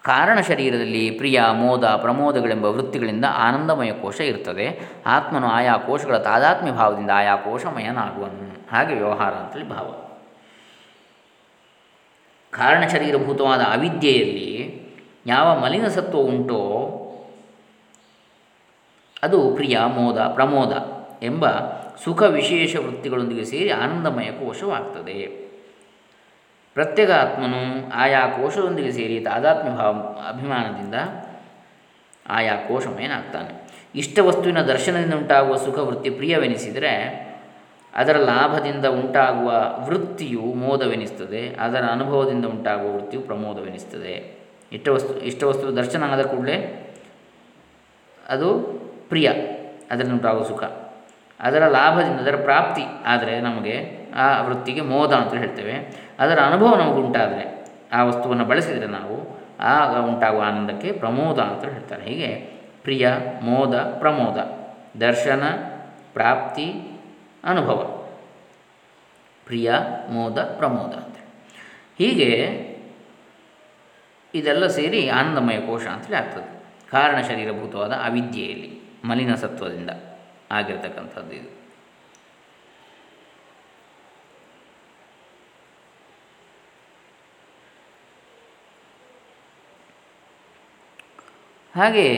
ಕಾರಣ ಶರೀರದಲ್ಲಿ ಪ್ರಿಯ, ಮೋದ, ಪ್ರಮೋದಗಳೆಂಬ ವೃತ್ತಿಗಳಿಂದ ಆನಂದಮಯ ಕೋಶ ಇರ್ತದೆ. ಆತ್ಮನು ಆಯಾ ಕೋಶಗಳ ತಾದಾತ್ಮ್ಯ ಭಾವದಿಂದ ಆಯಾ ಕೋಶಮಯನಾಗುವನು. ಹಾಗೆ ವ್ಯವಹಾರ ಅಂತೇಳಿ ಭಾವ. ಕಾರಣ ಶರೀರಭೂತವಾದ ಅವಿದ್ಯೆಯಲ್ಲಿ ಯಾವ ಮಲಿನ ಸತ್ವ ಉಂಟೋ ಅದು ಪ್ರಿಯ, ಮೋದ, ಪ್ರಮೋದ ಎಂಬ ಸುಖ ವಿಶೇಷ ವೃತ್ತಿಗಳೊಂದಿಗೆ ಸೇರಿ ಆನಂದಮಯ ಕೋಶವಾಗ್ತದೆ. ಪ್ರತ್ಯೇಕ ಆತ್ಮನು ಆಯಾ ಕೋಶದೊಂದಿಗೆ ಸೇರಿ ತಾದಾತ್ಮ್ಯ ಭಾವ, ಅಭಿಮಾನದಿಂದ ಆಯಾ ಕೋಶಮಯನಾಗ್ತಾನೆ. ಇಷ್ಟ ವಸ್ತುವಿನ ದರ್ಶನದಿಂದ ಉಂಟಾಗುವ ಸುಖ ವೃತ್ತಿ ಪ್ರಿಯವೆನಿಸಿದರೆ ಅದರ ಲಾಭದಿಂದ ಉಂಟಾಗುವ ವೃತ್ತಿಯು ಮೋದವೆನಿಸ್ತದೆ. ಅದರ ಅನುಭವದಿಂದ ಉಂಟಾಗುವ ವೃತ್ತಿಯು ಪ್ರಮೋದವೆನಿಸ್ತದೆ. ಇಷ್ಟ ವಸ್ತು ದರ್ಶನ ಆದ ಕೂಡಲೇ ಅದು ಪ್ರಿಯ. ಅದರಿಂದ ಉಂಟಾಗುವ ಸುಖ. ಅದರ ಲಾಭದಿಂದ, ಅದರ ಪ್ರಾಪ್ತಿ ಆದರೆ ನಮಗೆ ಆ ವೃತ್ತಿಗೆ ಮೋದ ಅಂತ ಹೇಳ್ತೇವೆ. ಅದರ ಅನುಭವ ನಮಗೆ ಉಂಟಾದರೆ ಆ ವಸ್ತುವನ್ನು ಬಳಸಿದರೆ ನಾವು ಆಗ ಉಂಟಾಗುವ ಆನಂದಕ್ಕೆ ಪ್ರಮೋದ ಅಂತ ಹೇಳ್ತಾರೆ. ಹೀಗೆ ಪ್ರಿಯ, ಮೋದ, ಪ್ರಮೋದ, ದರ್ಶನ, ಪ್ರಾಪ್ತಿ, ಅನುಭವ. ಪ್ರಿಯ, ಮೋದ, ಪ್ರಮೋದ ಅಂತ ಹೀಗೆ ಇದೆಲ್ಲ ಸೇರಿ ಆನಂದಮಯ ಕೋಶ ಅಂತೇಳಿ ಆಗ್ತದೆ. ಕಾರಣ ಶರೀರಭೂತವಾದ ಅವಿದ್ಯೆಯಲ್ಲಿ ಮಲಿನ ಸತ್ವದಿಂದ ಆಗಿರ್ತಕ್ಕಂಥದ್ದು ಇದು. ಹಾಗೆಯೇ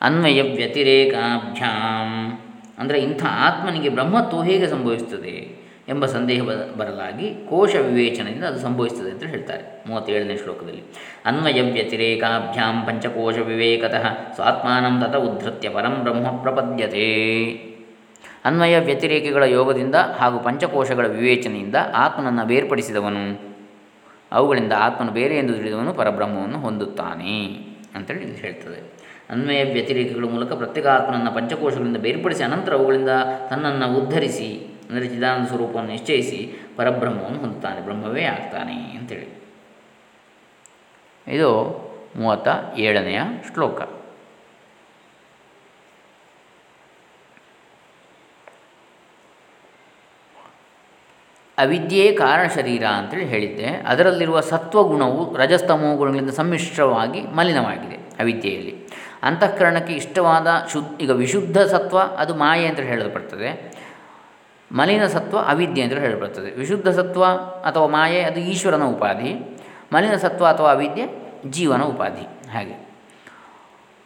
ಅನ್ವಯ ವ್ಯತಿರೇಕಾಭ್ಯಾಂ. ಅಂದರೆ ಇಂಥ ಆತ್ಮನಿಗೆ ಬ್ರಹ್ಮತ್ವ ಹೇಗೆ ಸಂಭವಿಸುತ್ತದೆ ಎಂಬ ಸಂದೇಹ ಬರಲಾಗಿ ಕೋಶ ವಿವೇಚನೆಯಿಂದ ಅದು ಸಂಭವಿಸ್ತದೆ ಅಂತ ಹೇಳ್ತಾರೆ. ಮೂವತ್ತೇಳನೇ ಶ್ಲೋಕದಲ್ಲಿ. ಅನ್ವಯ ವ್ಯತಿರೇಕಾಭ್ಯಾಂ ಪಂಚಕೋಶ ವಿವೇಕತಃ ಸ್ವಾತ್ಮಾನಂ ತತ ಉದ್ಧತ್ಯ ಪರಂ ಬ್ರಹ್ಮ ಪ್ರಪದ್ಯತೆ. ಅನ್ವಯ ವ್ಯತಿರೇಕಗಳ ಯೋಗದಿಂದ ಹಾಗೂ ಪಂಚಕೋಶಗಳ ವಿವೇಚನೆಯಿಂದ ಆತ್ಮನನ್ನು ಬೇರ್ಪಡಿಸಿದವನು. ಅವುಗಳಿಂದ ಆತ್ಮನು ಬೇರೆ ಎಂದು ತಿಳಿದವನು ಪರಬ್ರಹ್ಮವನ್ನು ಹೊಂದುತ್ತಾನೆ ಅಂತೇಳಿ ಇದು ಹೇಳ್ತದೆ. ಅನ್ವಯ ವ್ಯತಿರೇಕಗಳ ಮೂಲಕ ಪ್ರತ್ಯೇಕ ಆತ್ಮನನ್ನು ಪಂಚಕೋಶಗಳಿಂದ ಬೇರ್ಪಡಿಸಿ ಅನಂತರ ಅವುಗಳಿಂದ ತನ್ನನ್ನು ಉದ್ಧರಿಸಿ ಅಂದರೆ ಚಿದಾನಂದ ಸ್ವರೂಪವನ್ನು ನಿಶ್ಚಯಿಸಿ ಪರಬ್ರಹ್ಮವನ್ನು ಹೊಂದುತ್ತಾನೆ, ಬ್ರಹ್ಮವೇ ಆಗ್ತಾನೆ ಅಂತೇಳಿ. ಇದು ಮೂವತ್ತ ಏಳನೆಯ ಶ್ಲೋಕ. ಅವಿದ್ಯೆ ಕಾರಣ ಶರೀರ ಅಂತೇಳಿ ಹೇಳಿದ್ದೆ. ಅದರಲ್ಲಿರುವ ಸತ್ವಗುಣವು ರಜಸ್ತಮೋ ಗುಣಗಳಿಂದ ಸಮ್ಮಿಶ್ರವಾಗಿ ಮಲಿನವಾಗಿದೆ ಅವಿದ್ಯೆಯಲ್ಲಿ. ಅಂತಃಕರಣಕ್ಕೆ ಇಷ್ಟವಾದ ಶುದ್ಧ, ಈಗ ವಿಶುದ್ಧ ಸತ್ವ ಅದು ಮಾಯೆ ಅಂತ ಹೇಳಲ್ಪಡ್ತದೆ. ಮಲಿನ ಸತ್ವ ಅವಿದ್ಯೆ ಅಂತ ಹೇಳಲ್ಪಡ್ತದೆ. ವಿಶುದ್ಧ ಸತ್ವ ಅಥವಾ ಮಾಯೆ, ಅದು ಈಶ್ವರನ ಉಪಾಧಿ. ಮಲಿನ ಸತ್ವ ಅಥವಾ ಅವಿದ್ಯೆ, ಜೀವನ ಉಪಾಧಿ. ಹಾಗೆ.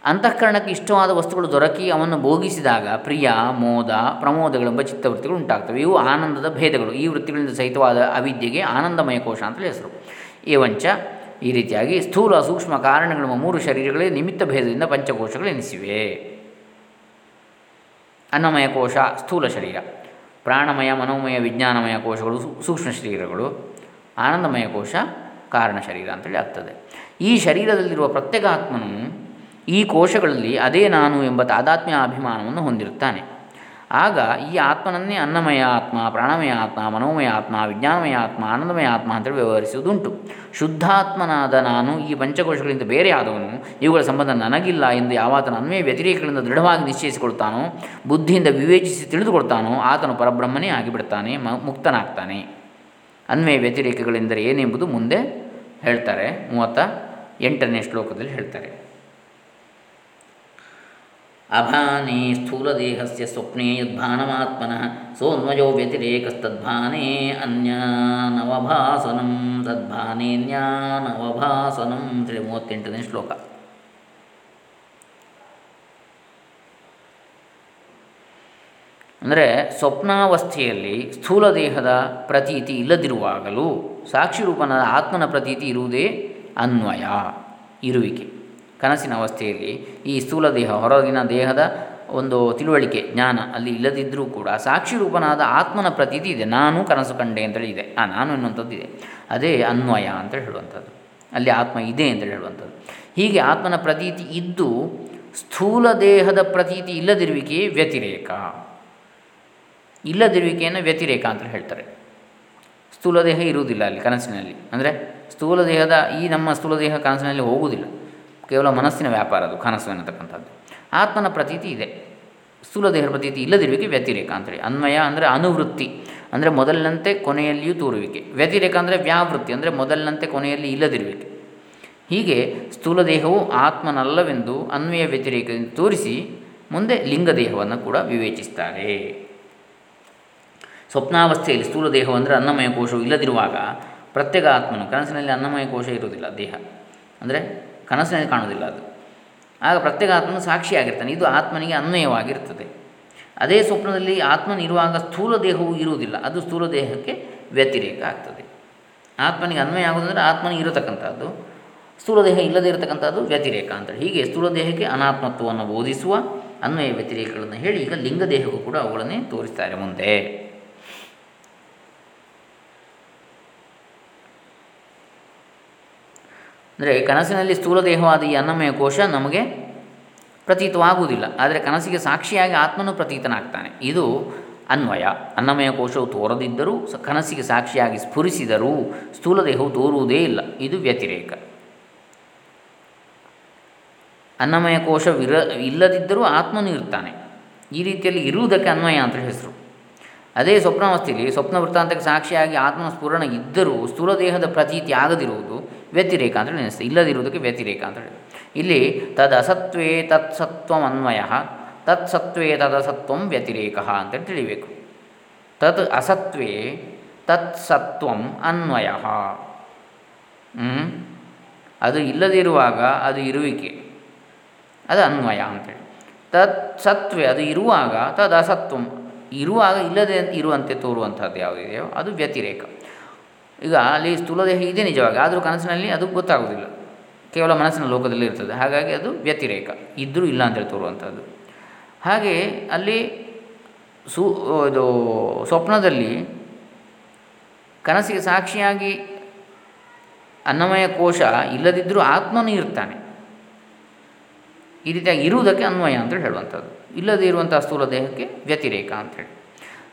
ಅಂತಃಕರಣಕ್ಕೆ ಇಷ್ಟವಾದ ವಸ್ತುಗಳು ದೊರಕಿ ಅವನ್ನು ಭೋಗಿಸಿದಾಗ ಪ್ರಿಯ, ಮೋದ ಪ್ರಮೋದಗಳೆಂಬ ಚಿತ್ತವೃತ್ತಿಗಳು ಉಂಟಾಗ್ತವೆ. ಇವು ಆನಂದದ ಭೇದಗಳು. ಈ ವೃತ್ತಿಗಳಿಂದ ಸಹಿತವಾದ ಅವಿದ್ಯೆಗೆ ಆನಂದಮಯ ಕೋಶ ಅಂತಲೇ ಹೆಸರು. ಏವಂಚ ಈ ರೀತಿಯಾಗಿ ಸ್ಥೂಲ ಸೂಕ್ಷ್ಮ ಕಾರಣಗಳೆಂಬ ಮೂರು ಶರೀರಗಳೇ ನಿಮಿತ್ತ ಭೇದದಿಂದ ಪಂಚಕೋಶಗಳು ಎನಿಸಿವೆ ಅನ್ನಮಯ ಕೋಶ ಸ್ಥೂಲ ಶರೀರ. ಪ್ರಾಣಮಯ, ಮನೋಮಯ, ವಿಜ್ಞಾನಮಯ ಕೋಶಗಳು ಸೂಕ್ಷ್ಮ ಶರೀರಗಳು, ಆನಂದಮಯ ಕೋಶ, ಕಾರಣ ಶರೀರ ಅಂತೇಳಿ ಆಗ್ತದೆ. ಈ ಶರೀರದಲ್ಲಿರುವ ಪ್ರತ್ಯೇಕ ಆತ್ಮನು ಈ ಕೋಶಗಳಲ್ಲಿ ಅದೇ ನಾನು ಎಂಬ ತಾದಾತ್ಮ್ಯ ಅಭಿಮಾನವನ್ನು ಹೊಂದಿರುತ್ತಾನೆ. ಆಗ ಈ ಆತ್ಮನನ್ನೇ ಅನ್ನಮಯ ಆತ್ಮ, ಪ್ರಾಣಮಯ ಆತ್ಮ, ಮನೋಮಯ ಆತ್ಮ, ವಿಜ್ಞಾನಮಯ ಆತ್ಮ, ಆನಂದಮಯ ಆತ್ಮ ಅಂತೇಳಿ ವ್ಯವಹರಿಸುವುದುಂಟು. ಶುದ್ಧಾತ್ಮನಾದ ನಾನು ಈ ಪಂಚಕೋಶಗಳಿಂದ ಬೇರೆ ಆದವನು, ಇವುಗಳ ಸಂಬಂಧ ನನಗಿಲ್ಲ ಎಂದು ಯಾವಾತನ ಅನ್ವಯ ವ್ಯತಿರೇಕಗಳಿಂದ ದೃಢವಾಗಿ ನಿಶ್ಚಯಿಸಿಕೊಳ್ತಾನೋ, ಬುದ್ಧಿಯಿಂದ ವಿವೇಚಿಸಿ ತಿಳಿದುಕೊಳ್ತಾನೋ, ಆತನು ಪರಬ್ರಹ್ಮನೇ ಆಗಿಬಿಡ್ತಾನೆ, ಮ, ಮುಕ್ತನಾಗ್ತಾನೆ. ಅನ್ವಯ ವ್ಯತಿರೇಕಗಳೆಂದರೆ ಏನೆಂಬುದು ಮುಂದೆ ಹೇಳ್ತಾರೆ, ಮೂವತ್ತ ಎಂಟನೇ ಶ್ಲೋಕದಲ್ಲಿ ಹೇಳ್ತಾರೆ. ಅಭಾನೇ ಸ್ಥೂಲದೇಹಸ್ಯ ಸ್ವಪ್ನೆ ಯದ್ಭಾನಮಾತ್ಮನಃ ಸೋನ್ವಯೋ ವ್ಯತಿರೇಕಸ್ತದ್ಭಾನೇ ಅನ್ಯಾನವಭಾಸನಂ ತದ್ಭಾನೇನ್ಯಾನವಭಾಸನಂ ಅಂತೇಳಿ ಮೂವತ್ತೆಂಟನೇ ಶ್ಲೋಕ. ಅಂದರೆ ಸ್ವಪ್ನಾವಸ್ಥೆಯಲ್ಲಿ ಸ್ಥೂಲ ದೇಹದ ಪ್ರತೀತಿ ಇಲ್ಲದಿರುವಾಗಲೂ ಸಾಕ್ಷಿರೂಪನ ಆತ್ಮನ ಪ್ರತೀತಿ ಇರುವುದೇ ಅನ್ವಯ, ಇರುವಿಕೆ. ಕನಸಿನ ಅವಸ್ಥೆಯಲ್ಲಿ ಈ ಸ್ಥೂಲ ದೇಹ, ಹೊರಗಿನ ದೇಹದ ಒಂದು ತಿಳುವಳಿಕೆ, ಜ್ಞಾನ ಅಲ್ಲಿ ಇಲ್ಲದಿದ್ದರೂ ಕೂಡ ಸಾಕ್ಷಿ ರೂಪನಾದ ಆತ್ಮನ ಪ್ರತೀತಿ ಇದೆ. ನಾನು ಕನಸು ಕಂಡೆ ಅಂತೇಳಿ ಇದೆ ಆ ನಾನು ಎನ್ನುವಂಥದ್ದು ಇದೆ. ಅದೇ ಅನ್ವಯ ಅಂತ ಹೇಳುವಂಥದ್ದು. ಅಲ್ಲಿ ಆತ್ಮ ಇದೆ ಅಂತೇಳಿ ಹೇಳುವಂಥದ್ದು. ಹೀಗೆ ಆತ್ಮನ ಪ್ರತೀತಿ ಇದ್ದು ಸ್ಥೂಲ ದೇಹದ ಪ್ರತೀತಿ ಇಲ್ಲದಿರುವಿಕೆ ವ್ಯತಿರೇಕ. ಇಲ್ಲದಿರುವಿಕೆಯನ್ನು ವ್ಯತಿರೇಕ ಅಂತ ಹೇಳ್ತಾರೆ. ಸ್ಥೂಲ ದೇಹ ಇರುವುದಿಲ್ಲ ಅಲ್ಲಿ ಕನಸಿನಲ್ಲಿ. ಅಂದರೆ ಸ್ಥೂಲ ದೇಹದ ಈ ನಮ್ಮ ಸ್ಥೂಲ ದೇಹ ಕನಸಿನಲ್ಲಿ ಹೋಗುವುದಿಲ್ಲ. ಕೇವಲ ಮನಸ್ಸಿನ ವ್ಯಾಪಾರ ಅದು, ಕನಸು ಎನ್ನತಕ್ಕಂಥದ್ದು. ಆತ್ಮನ ಪ್ರತೀತಿ ಇದೆ. ಸ್ಥೂಲ ದೇಹದ ಪ್ರತೀತಿ ಇಲ್ಲದಿರುವಿಕೆ, ವ್ಯತಿರೇಕ ಅಂತೇಳಿ. ಅನ್ವಯ ಅಂದರೆ ಅನುವೃತ್ತಿ, ಅಂದರೆ ಮೊದಲಿನಂತೆ ಕೊನೆಯಲ್ಲಿಯೂ ತೋರುವಿಕೆ. ವ್ಯತಿರೇಕ ಅಂದರೆ ವ್ಯಾವೃತ್ತಿ, ಅಂದರೆ ಮೊದಲಿನಂತೆ ಕೊನೆಯಲ್ಲಿ ಇಲ್ಲದಿರುವಿಕೆ. ಹೀಗೆ ಸ್ಥೂಲ ದೇಹವು ಆತ್ಮನಲ್ಲವೆಂದು ಅನ್ವಯ ವ್ಯತಿರೇಕದಿಂದ ತೋರಿಸಿ ಮುಂದೆ ಲಿಂಗ ದೇಹವನ್ನು ಕೂಡ ವಿವೇಚಿಸ್ತಾರೆ. ಸ್ವಪ್ನಾವಸ್ಥೆಯಲ್ಲಿ ಸ್ಥೂಲ ದೇಹವು ಅಂದರೆ ಅನ್ನಮಯ ಕೋಶವು ಇಲ್ಲದಿರುವಾಗ ಪ್ರತ್ಯೇಕ ಆತ್ಮನು, ಕನಸಿನಲ್ಲಿ ಅನ್ನಮಯ ಕೋಶ ಇರುವುದಿಲ್ಲ ದೇಹ. ಅಂದರೆ ಕನಸಿನಲ್ಲಿ ಕಾಣುವುದಿಲ್ಲ ಅದು. ಆಗ ಪ್ರತ್ಯೇಕ ಆತ್ಮನ ಸಾಕ್ಷಿಯಾಗಿರ್ತಾನೆ. ಇದು ಆತ್ಮನಿಗೆ ಅನ್ವಯವಾಗಿರ್ತದೆ. ಅದೇ ಸ್ವಪ್ನದಲ್ಲಿ ಆತ್ಮನಿರುವಾಗ ಸ್ಥೂಲ ದೇಹವು ಇರುವುದಿಲ್ಲ. ಅದು ಸ್ಥೂಲ ದೇಹಕ್ಕೆ ವ್ಯತಿರೇಕ ಆಗ್ತದೆ ಆತ್ಮನಿಗೆ ಅನ್ವಯ ಆಗೋದಂದರೆ ಆತ್ಮನಿಗೆ ಇರತಕ್ಕಂಥದ್ದು. ಸ್ಥೂಲ ದೇಹ ಇಲ್ಲದೇ ಇರತಕ್ಕಂಥದ್ದು ವ್ಯತಿರೇಕ ಅಂತೇಳಿ. ಹೀಗೆ ಸ್ಥೂಲ ದೇಹಕ್ಕೆ ಅನಾತ್ಮತ್ವವನ್ನು ಬೋಧಿಸುವ ಅನ್ವಯ ವ್ಯತಿರೇಕಗಳನ್ನು ಹೇಳಿ ಈಗ ಲಿಂಗ ದೇಹಕ್ಕೂ ಕೂಡ ಅವುಗಳನ್ನೇ ತೋರಿಸ್ತಾರೆ ಮುಂದೆ. ಅಂದರೆ ಕನಸಿನಲ್ಲಿ ಸ್ಥೂಲ ದೇಹವಾದ ಈ ಅನ್ನಮಯ ಕೋಶ ನಮಗೆ ಪ್ರತೀತವಾಗುವುದಿಲ್ಲ. ಆದರೆ ಕನಸಿಗೆ ಸಾಕ್ಷಿಯಾಗಿ ಆತ್ಮನು ಪ್ರತೀತನಾಗ್ತಾನೆ. ಇದು ಅನ್ವಯ. ಅನ್ನಮಯ ಕೋಶವು ತೋರದಿದ್ದರೂ ಕನಸಿಗೆ ಸಾಕ್ಷಿಯಾಗಿ ಸ್ಫುರಿಸಿದರೂ ಸ್ಥೂಲ ದೇಹವು ತೋರುವುದೇ ಇಲ್ಲ. ಇದು ವ್ಯತಿರೇಕ. ಅನ್ನಮಯ ಕೋಶವಿರ ಇಲ್ಲದಿದ್ದರೂ ಆತ್ಮನು ಇರ್ತಾನೆ. ಈ ರೀತಿಯಲ್ಲಿ ಇರುವುದಕ್ಕೆ ಅನ್ವಯ ಅಂತ ಹೆಸರು. ಅದೇ ಸ್ವಪ್ನಾವಸ್ಥೆಯಲ್ಲಿ ಸ್ವಪ್ನ ವೃತ್ತಾಂತಕ್ಕೆ ಸಾಕ್ಷಿಯಾಗಿ ಆತ್ಮನ ಸ್ಫುರಣ ಇದ್ದರೂ ಸ್ಥೂಲ ದೇಹದ ಪ್ರತೀತಿ ಆಗದಿರುವುದು ವ್ಯತಿರೇಕ ಅಂತ ನೆನೆಸ್ತದೆ ಇಲ್ಲದಿರುವುದಕ್ಕೆ ವ್ಯತಿರೇಕ ಅಂತ ಹೇಳಿ. ಇಲ್ಲಿ ತದಸತ್ವೇ ಅಸತ್ವೇ ತತ್ಸತ್ವಂ ತತ್ಸತ್ವೇ ತದಸತ್ವಂ ವ್ಯತಿರೇಕ ಅಂತೇಳಿ ತಿಳಿಬೇಕು. ತತ್ ಅಸತ್ವೇ ತತ್ಸತ್ವಂ ಅನ್ವಯ. ಅದು ಇಲ್ಲದಿರುವಾಗ ಅದು ಇರುವಿಕೆ. ಅದು ಅನ್ವಯ ಅಂತೇಳಿ. ತತ್ ಸತ್ವೇ ಅದು ಇರುವಾಗ ತದಸತ್ವಂ. ಇರುವಾಗ ಇಲ್ಲದೆ ಇರುವಂತೆ ತೋರುವಂಥದ್ದು ಯಾವುದಿದೆಯೋ ಅದು ವ್ಯತಿರೇಕ. ಈಗ ಅಲ್ಲಿ ಸ್ಥೂಲ ದೇಹ ಇದೆ ನಿಜವಾಗಿ, ಆದರೂ ಕನಸಿನಲ್ಲಿ ಅದು ಗೊತ್ತಾಗೋದಿಲ್ಲ ಕೇವಲ ಮನಸ್ಸಿನ ಲೋಕದಲ್ಲಿ ಇರ್ತದೆ. ಹಾಗಾಗಿ ಅದು ವ್ಯತಿರೇಕ. ಇದ್ದರೂ ಇಲ್ಲ ಅಂತೇಳಿ ತೋರುವಂಥದ್ದು. ಹಾಗೆ ಅಲ್ಲಿ ಸು ಇದು ಸ್ವಪ್ನದಲ್ಲಿ ಕನಸಿಗೆ ಸಾಕ್ಷಿಯಾಗಿ ಅನ್ನಮಯ ಕೋಶ ಇಲ್ಲದಿದ್ದರೂ ಆತ್ಮನೂ ಇರ್ತಾನೆ. ಈ ರೀತಿಯಾಗಿ ಇರುವುದಕ್ಕೆ ಅನ್ವಯ ಅಂತೇಳಿ ಹೇಳುವಂಥದ್ದು. ಇಲ್ಲದೇ ಇರುವಂಥ ಸ್ಥೂಲ ದೇಹಕ್ಕೆ ವ್ಯತಿರೇಕ ಅಂಥೇಳಿ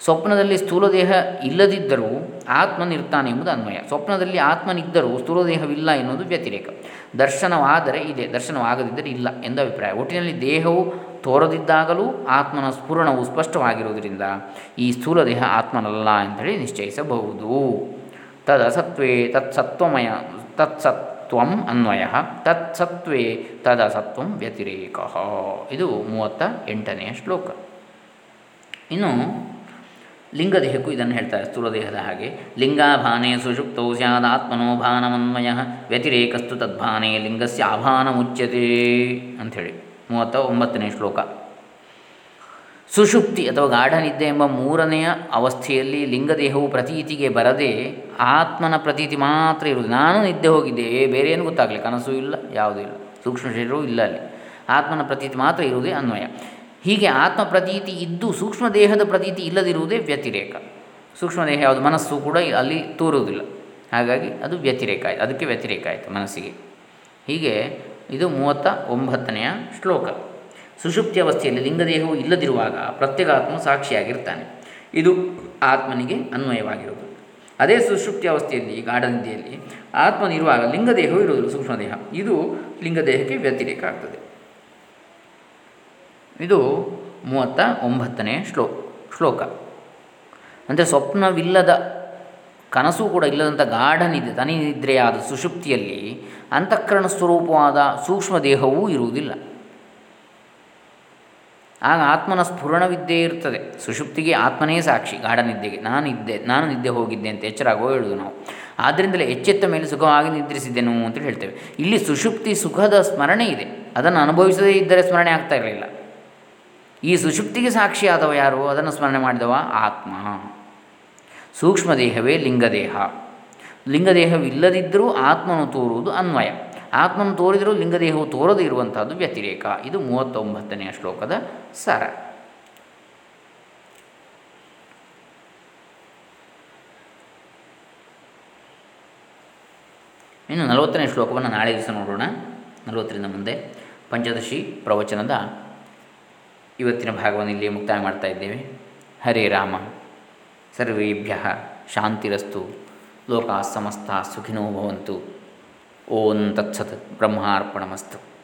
ಸ್ವಪ್ನದಲ್ಲಿ ಸ್ಥೂಲದೇಹ ಇಲ್ಲದಿದ್ದರೂ ಆತ್ಮನಿರ್ತಾನೆ ಎಂಬುದು ಅನ್ವಯ. ಸ್ವಪ್ನದಲ್ಲಿ ಆತ್ಮನಿದ್ದರೂ ಸ್ಥೂಲದೇಹವಿಲ್ಲ ಎನ್ನುವುದು ವ್ಯತಿರೇಕ. ದರ್ಶನವಾದರೆ ಇದೆ, ದರ್ಶನವಾಗದಿದ್ದರೆ ಇಲ್ಲ ಎಂದ ಅಭಿಪ್ರಾಯ. ಒಟ್ಟಿನಲ್ಲಿ ದೇಹವು ತೋರದಿದ್ದಾಗಲೂ ಆತ್ಮನ ಸ್ಫುರಣವು ಸ್ಪಷ್ಟವಾಗಿರುವುದರಿಂದ ಈ ಸ್ಥೂಲ ದೇಹ ಆತ್ಮನಲ್ಲ ಅಂತೇಳಿ ನಿಶ್ಚಯಿಸಬಹುದು. ತದಸತ್ವೇ ತತ್ಸತ್ವಮಯ, ತತ್ಸತ್ವಂ ಅನ್ವಯ. ತತ್ಸತ್ವೇ ತದಸತ್ವಂ ವ್ಯತಿರೇಕ. ಇದು ಮೂವತ್ತ ಎಂಟನೆಯ ಶ್ಲೋಕ. ಇನ್ನು ಲಿಂಗದೇಹಕ್ಕೂ ಇದನ್ನು ಹೇಳ್ತಾರೆ, ಸ್ಥೂಲದೇಹದ ಹಾಗೆ. ಲಿಂಗಾಭಾನೆ ಸುಷುಪ್ತೌ ಸ್ಯಾದಾತ್ಮನೋ ಭಾನಮನ್ವಯ, ವ್ಯತಿರೇಕಸ್ತು ತದ್ಭಾನೆ ಲಿಂಗಸ್ಯ ಆಭಾನ ಮುಚ್ಯತೆ ಅಂಥೇಳಿ. ಮೂವತ್ತ ಒಂಬತ್ತನೇ ಶ್ಲೋಕ. ಸುಷುಪ್ತಿ ಅಥವಾ ಗಾಢನಿದ್ದೆ ಎಂಬ ಮೂರನೆಯ ಅವಸ್ಥೆಯಲ್ಲಿ ಲಿಂಗದೇಹವು ಪ್ರತೀತಿಗೆ ಬರದೆ ಆತ್ಮನ ಪ್ರತೀತಿ ಮಾತ್ರ ಇರುವುದು. ನಾನು ನಿದ್ದೆ ಹೋಗಿದ್ದೆ ಬೇರೆ ಏನು ಗೊತ್ತಾಗಲಿ ಕನಸು ಇಲ್ಲ, ಯಾವುದೂ ಇಲ್ಲ, ಸೂಕ್ಷ್ಮ ಶರೀರವೂ ಇಲ್ಲ ಅಲ್ಲಿ. ಆತ್ಮನ ಪ್ರತೀತಿ ಮಾತ್ರ ಇರುವುದೇ ಅನ್ವಯ. ಹೀಗೆ ಆತ್ಮ ಪ್ರತೀತಿ ಇದ್ದು ಸೂಕ್ಷ್ಮ ದೇಹದ ಪ್ರತೀತಿ ಇಲ್ಲದಿರುವುದೇ ವ್ಯತಿರೇಕ. ಸೂಕ್ಷ್ಮ ದೇಹ ಯಾವುದು? ಮನಸ್ಸು ಕೂಡ ಅಲ್ಲಿ ತೋರುವುದಿಲ್ಲ. ಹಾಗಾಗಿ ಅದು ವ್ಯತಿರೇಕ ಆಯಿತು. ಅದಕ್ಕೆ ವ್ಯತಿರೇಕ ಆಯಿತು ಮನಸ್ಸಿಗೆ. ಹೀಗೆ ಇದು ಮೂವತ್ತ ಒಂಬತ್ತನೆಯ ಶ್ಲೋಕ. ಸುಷುಪ್ತಿ ಅವಸ್ಥೆಯಲ್ಲಿ ಲಿಂಗದೇಹವು ಇಲ್ಲದಿರುವಾಗ ಪ್ರತ್ಯೇಕಾತ್ಮ ಸಾಕ್ಷಿಯಾಗಿರ್ತಾನೆ. ಇದು ಆತ್ಮನಿಗೆ ಅನ್ವಯವಾಗಿರುವುದು. ಅದೇ ಸುಷುಪ್ತಿ ಅವಸ್ಥೆಯಲ್ಲಿ ಗಾಢನಿದ್ದೆಯಲ್ಲಿ ಆತ್ಮನಿರುವಾಗ ಲಿಂಗದೇಹವು ಇರುವುದಿಲ್ಲ, ಸೂಕ್ಷ್ಮದೇಹ. ಇದು ಲಿಂಗದೇಹಕ್ಕೆ ವ್ಯತಿರೇಕ ಆಗ್ತದೆ. ಇದು ಮೂವತ್ತ ಒಂಬತ್ತನೇ ಶ್ಲೋ, ಶ್ಲೋಕ. ಅಂದರೆ ಸ್ವಪ್ನವಿಲ್ಲದ ಕನಸು ಕೂಡ ಇಲ್ಲದಂಥ ಗಾಢನಿದೆ ತನಿ ನಿದ್ರೆಯಾದ ಸುಷುಪ್ತಿಯಲ್ಲಿ ಅಂತಃಕರಣ ಸ್ವರೂಪವಾದ ಸೂಕ್ಷ್ಮ ದೇಹವೂ ಇರುವುದಿಲ್ಲ. ಆಗ ಆತ್ಮನ ಸ್ಫುರಣವಿದ್ದೇ ಇರ್ತದೆ. ಸುಷುಪ್ತಿಗೆ ಆತ್ಮನೇ ಸಾಕ್ಷಿ ಗಾಢನಿದ್ದೆಗೆ ನಾನು ಇದ್ದೆ, ನಾನು ನಿದ್ದೆ ಹೋಗಿದ್ದೆ ಅಂತ ಎಚ್ಚರಾಗುವ ಹೇಳುವುದು ನಾವು. ಆದ್ದರಿಂದಲೇ ಎಚ್ಚೆತ್ತ ಮೇಲೆ ಸುಖವಾಗಿ ನಿದ್ರಿಸಿದ್ದೆನು ಅಂತೇಳಿ ಹೇಳ್ತೇವೆ. ಇಲ್ಲಿ ಸುಷುಪ್ತಿ ಸುಖದ ಸ್ಮರಣೆ ಇದೆ. ಅದನ್ನು ಅನುಭವಿಸದೇ ಇದ್ದರೆ ಸ್ಮರಣೆ ಆಗ್ತಾ ಇರಲಿಲ್ಲ. ಈ ಸುಷುಪ್ತಿಗೆ ಸಾಕ್ಷಿಯಾದವ ಯಾರು? ಅದನ್ನು ಸ್ಮರಣೆ ಮಾಡಿದವ ಆತ್ಮ. ಸೂಕ್ಷ್ಮ ದೇಹವೇ ಲಿಂಗದೇಹ. ಲಿಂಗದೇಹವಿಲ್ಲದಿದ್ದರೂ ಆತ್ಮನು ತೋರುವುದು ಅನ್ವಯ. ಆತ್ಮನು ತೋರಿದರೂ ಲಿಂಗದೇಹವು ತೋರದೇ ಇರುವಂತಹದ್ದು ವ್ಯತಿರೇಕ. ಇದು ಮೂವತ್ತೊಂಬತ್ತನೆಯ ಶ್ಲೋಕದ ಸಾರ. ಇನ್ನು ನಲವತ್ತನೇ ಶ್ಲೋಕವನ್ನು ನಾಳೆ ದಿವಸ ನೋಡೋಣ. ನಲವತ್ತರಿಂದ ಮುಂದೆ ಪಂಚದಶಿ ಪ್ರವಚನದ ಇವತ್ತಿನ ಭಾಗವನ್ನು ಇಲ್ಲಿ ಮುಕ್ತಾಯ ಮಾಡ್ತಾ ಇದ್ದೇವೆ. ಹರೇ ರಾಮ. ಸರ್ವೇಭ್ಯ ಶಾಂತಿರಸ್ತು. ಲೋಕಾ ಸಮಸ್ತ ಸುಖಿನೋ ಭವಂತು. ಓಂ ತತ್ಸತ್ ಬ್ರಹ್ಮಾರ್ಪಣಮಸ್ತು.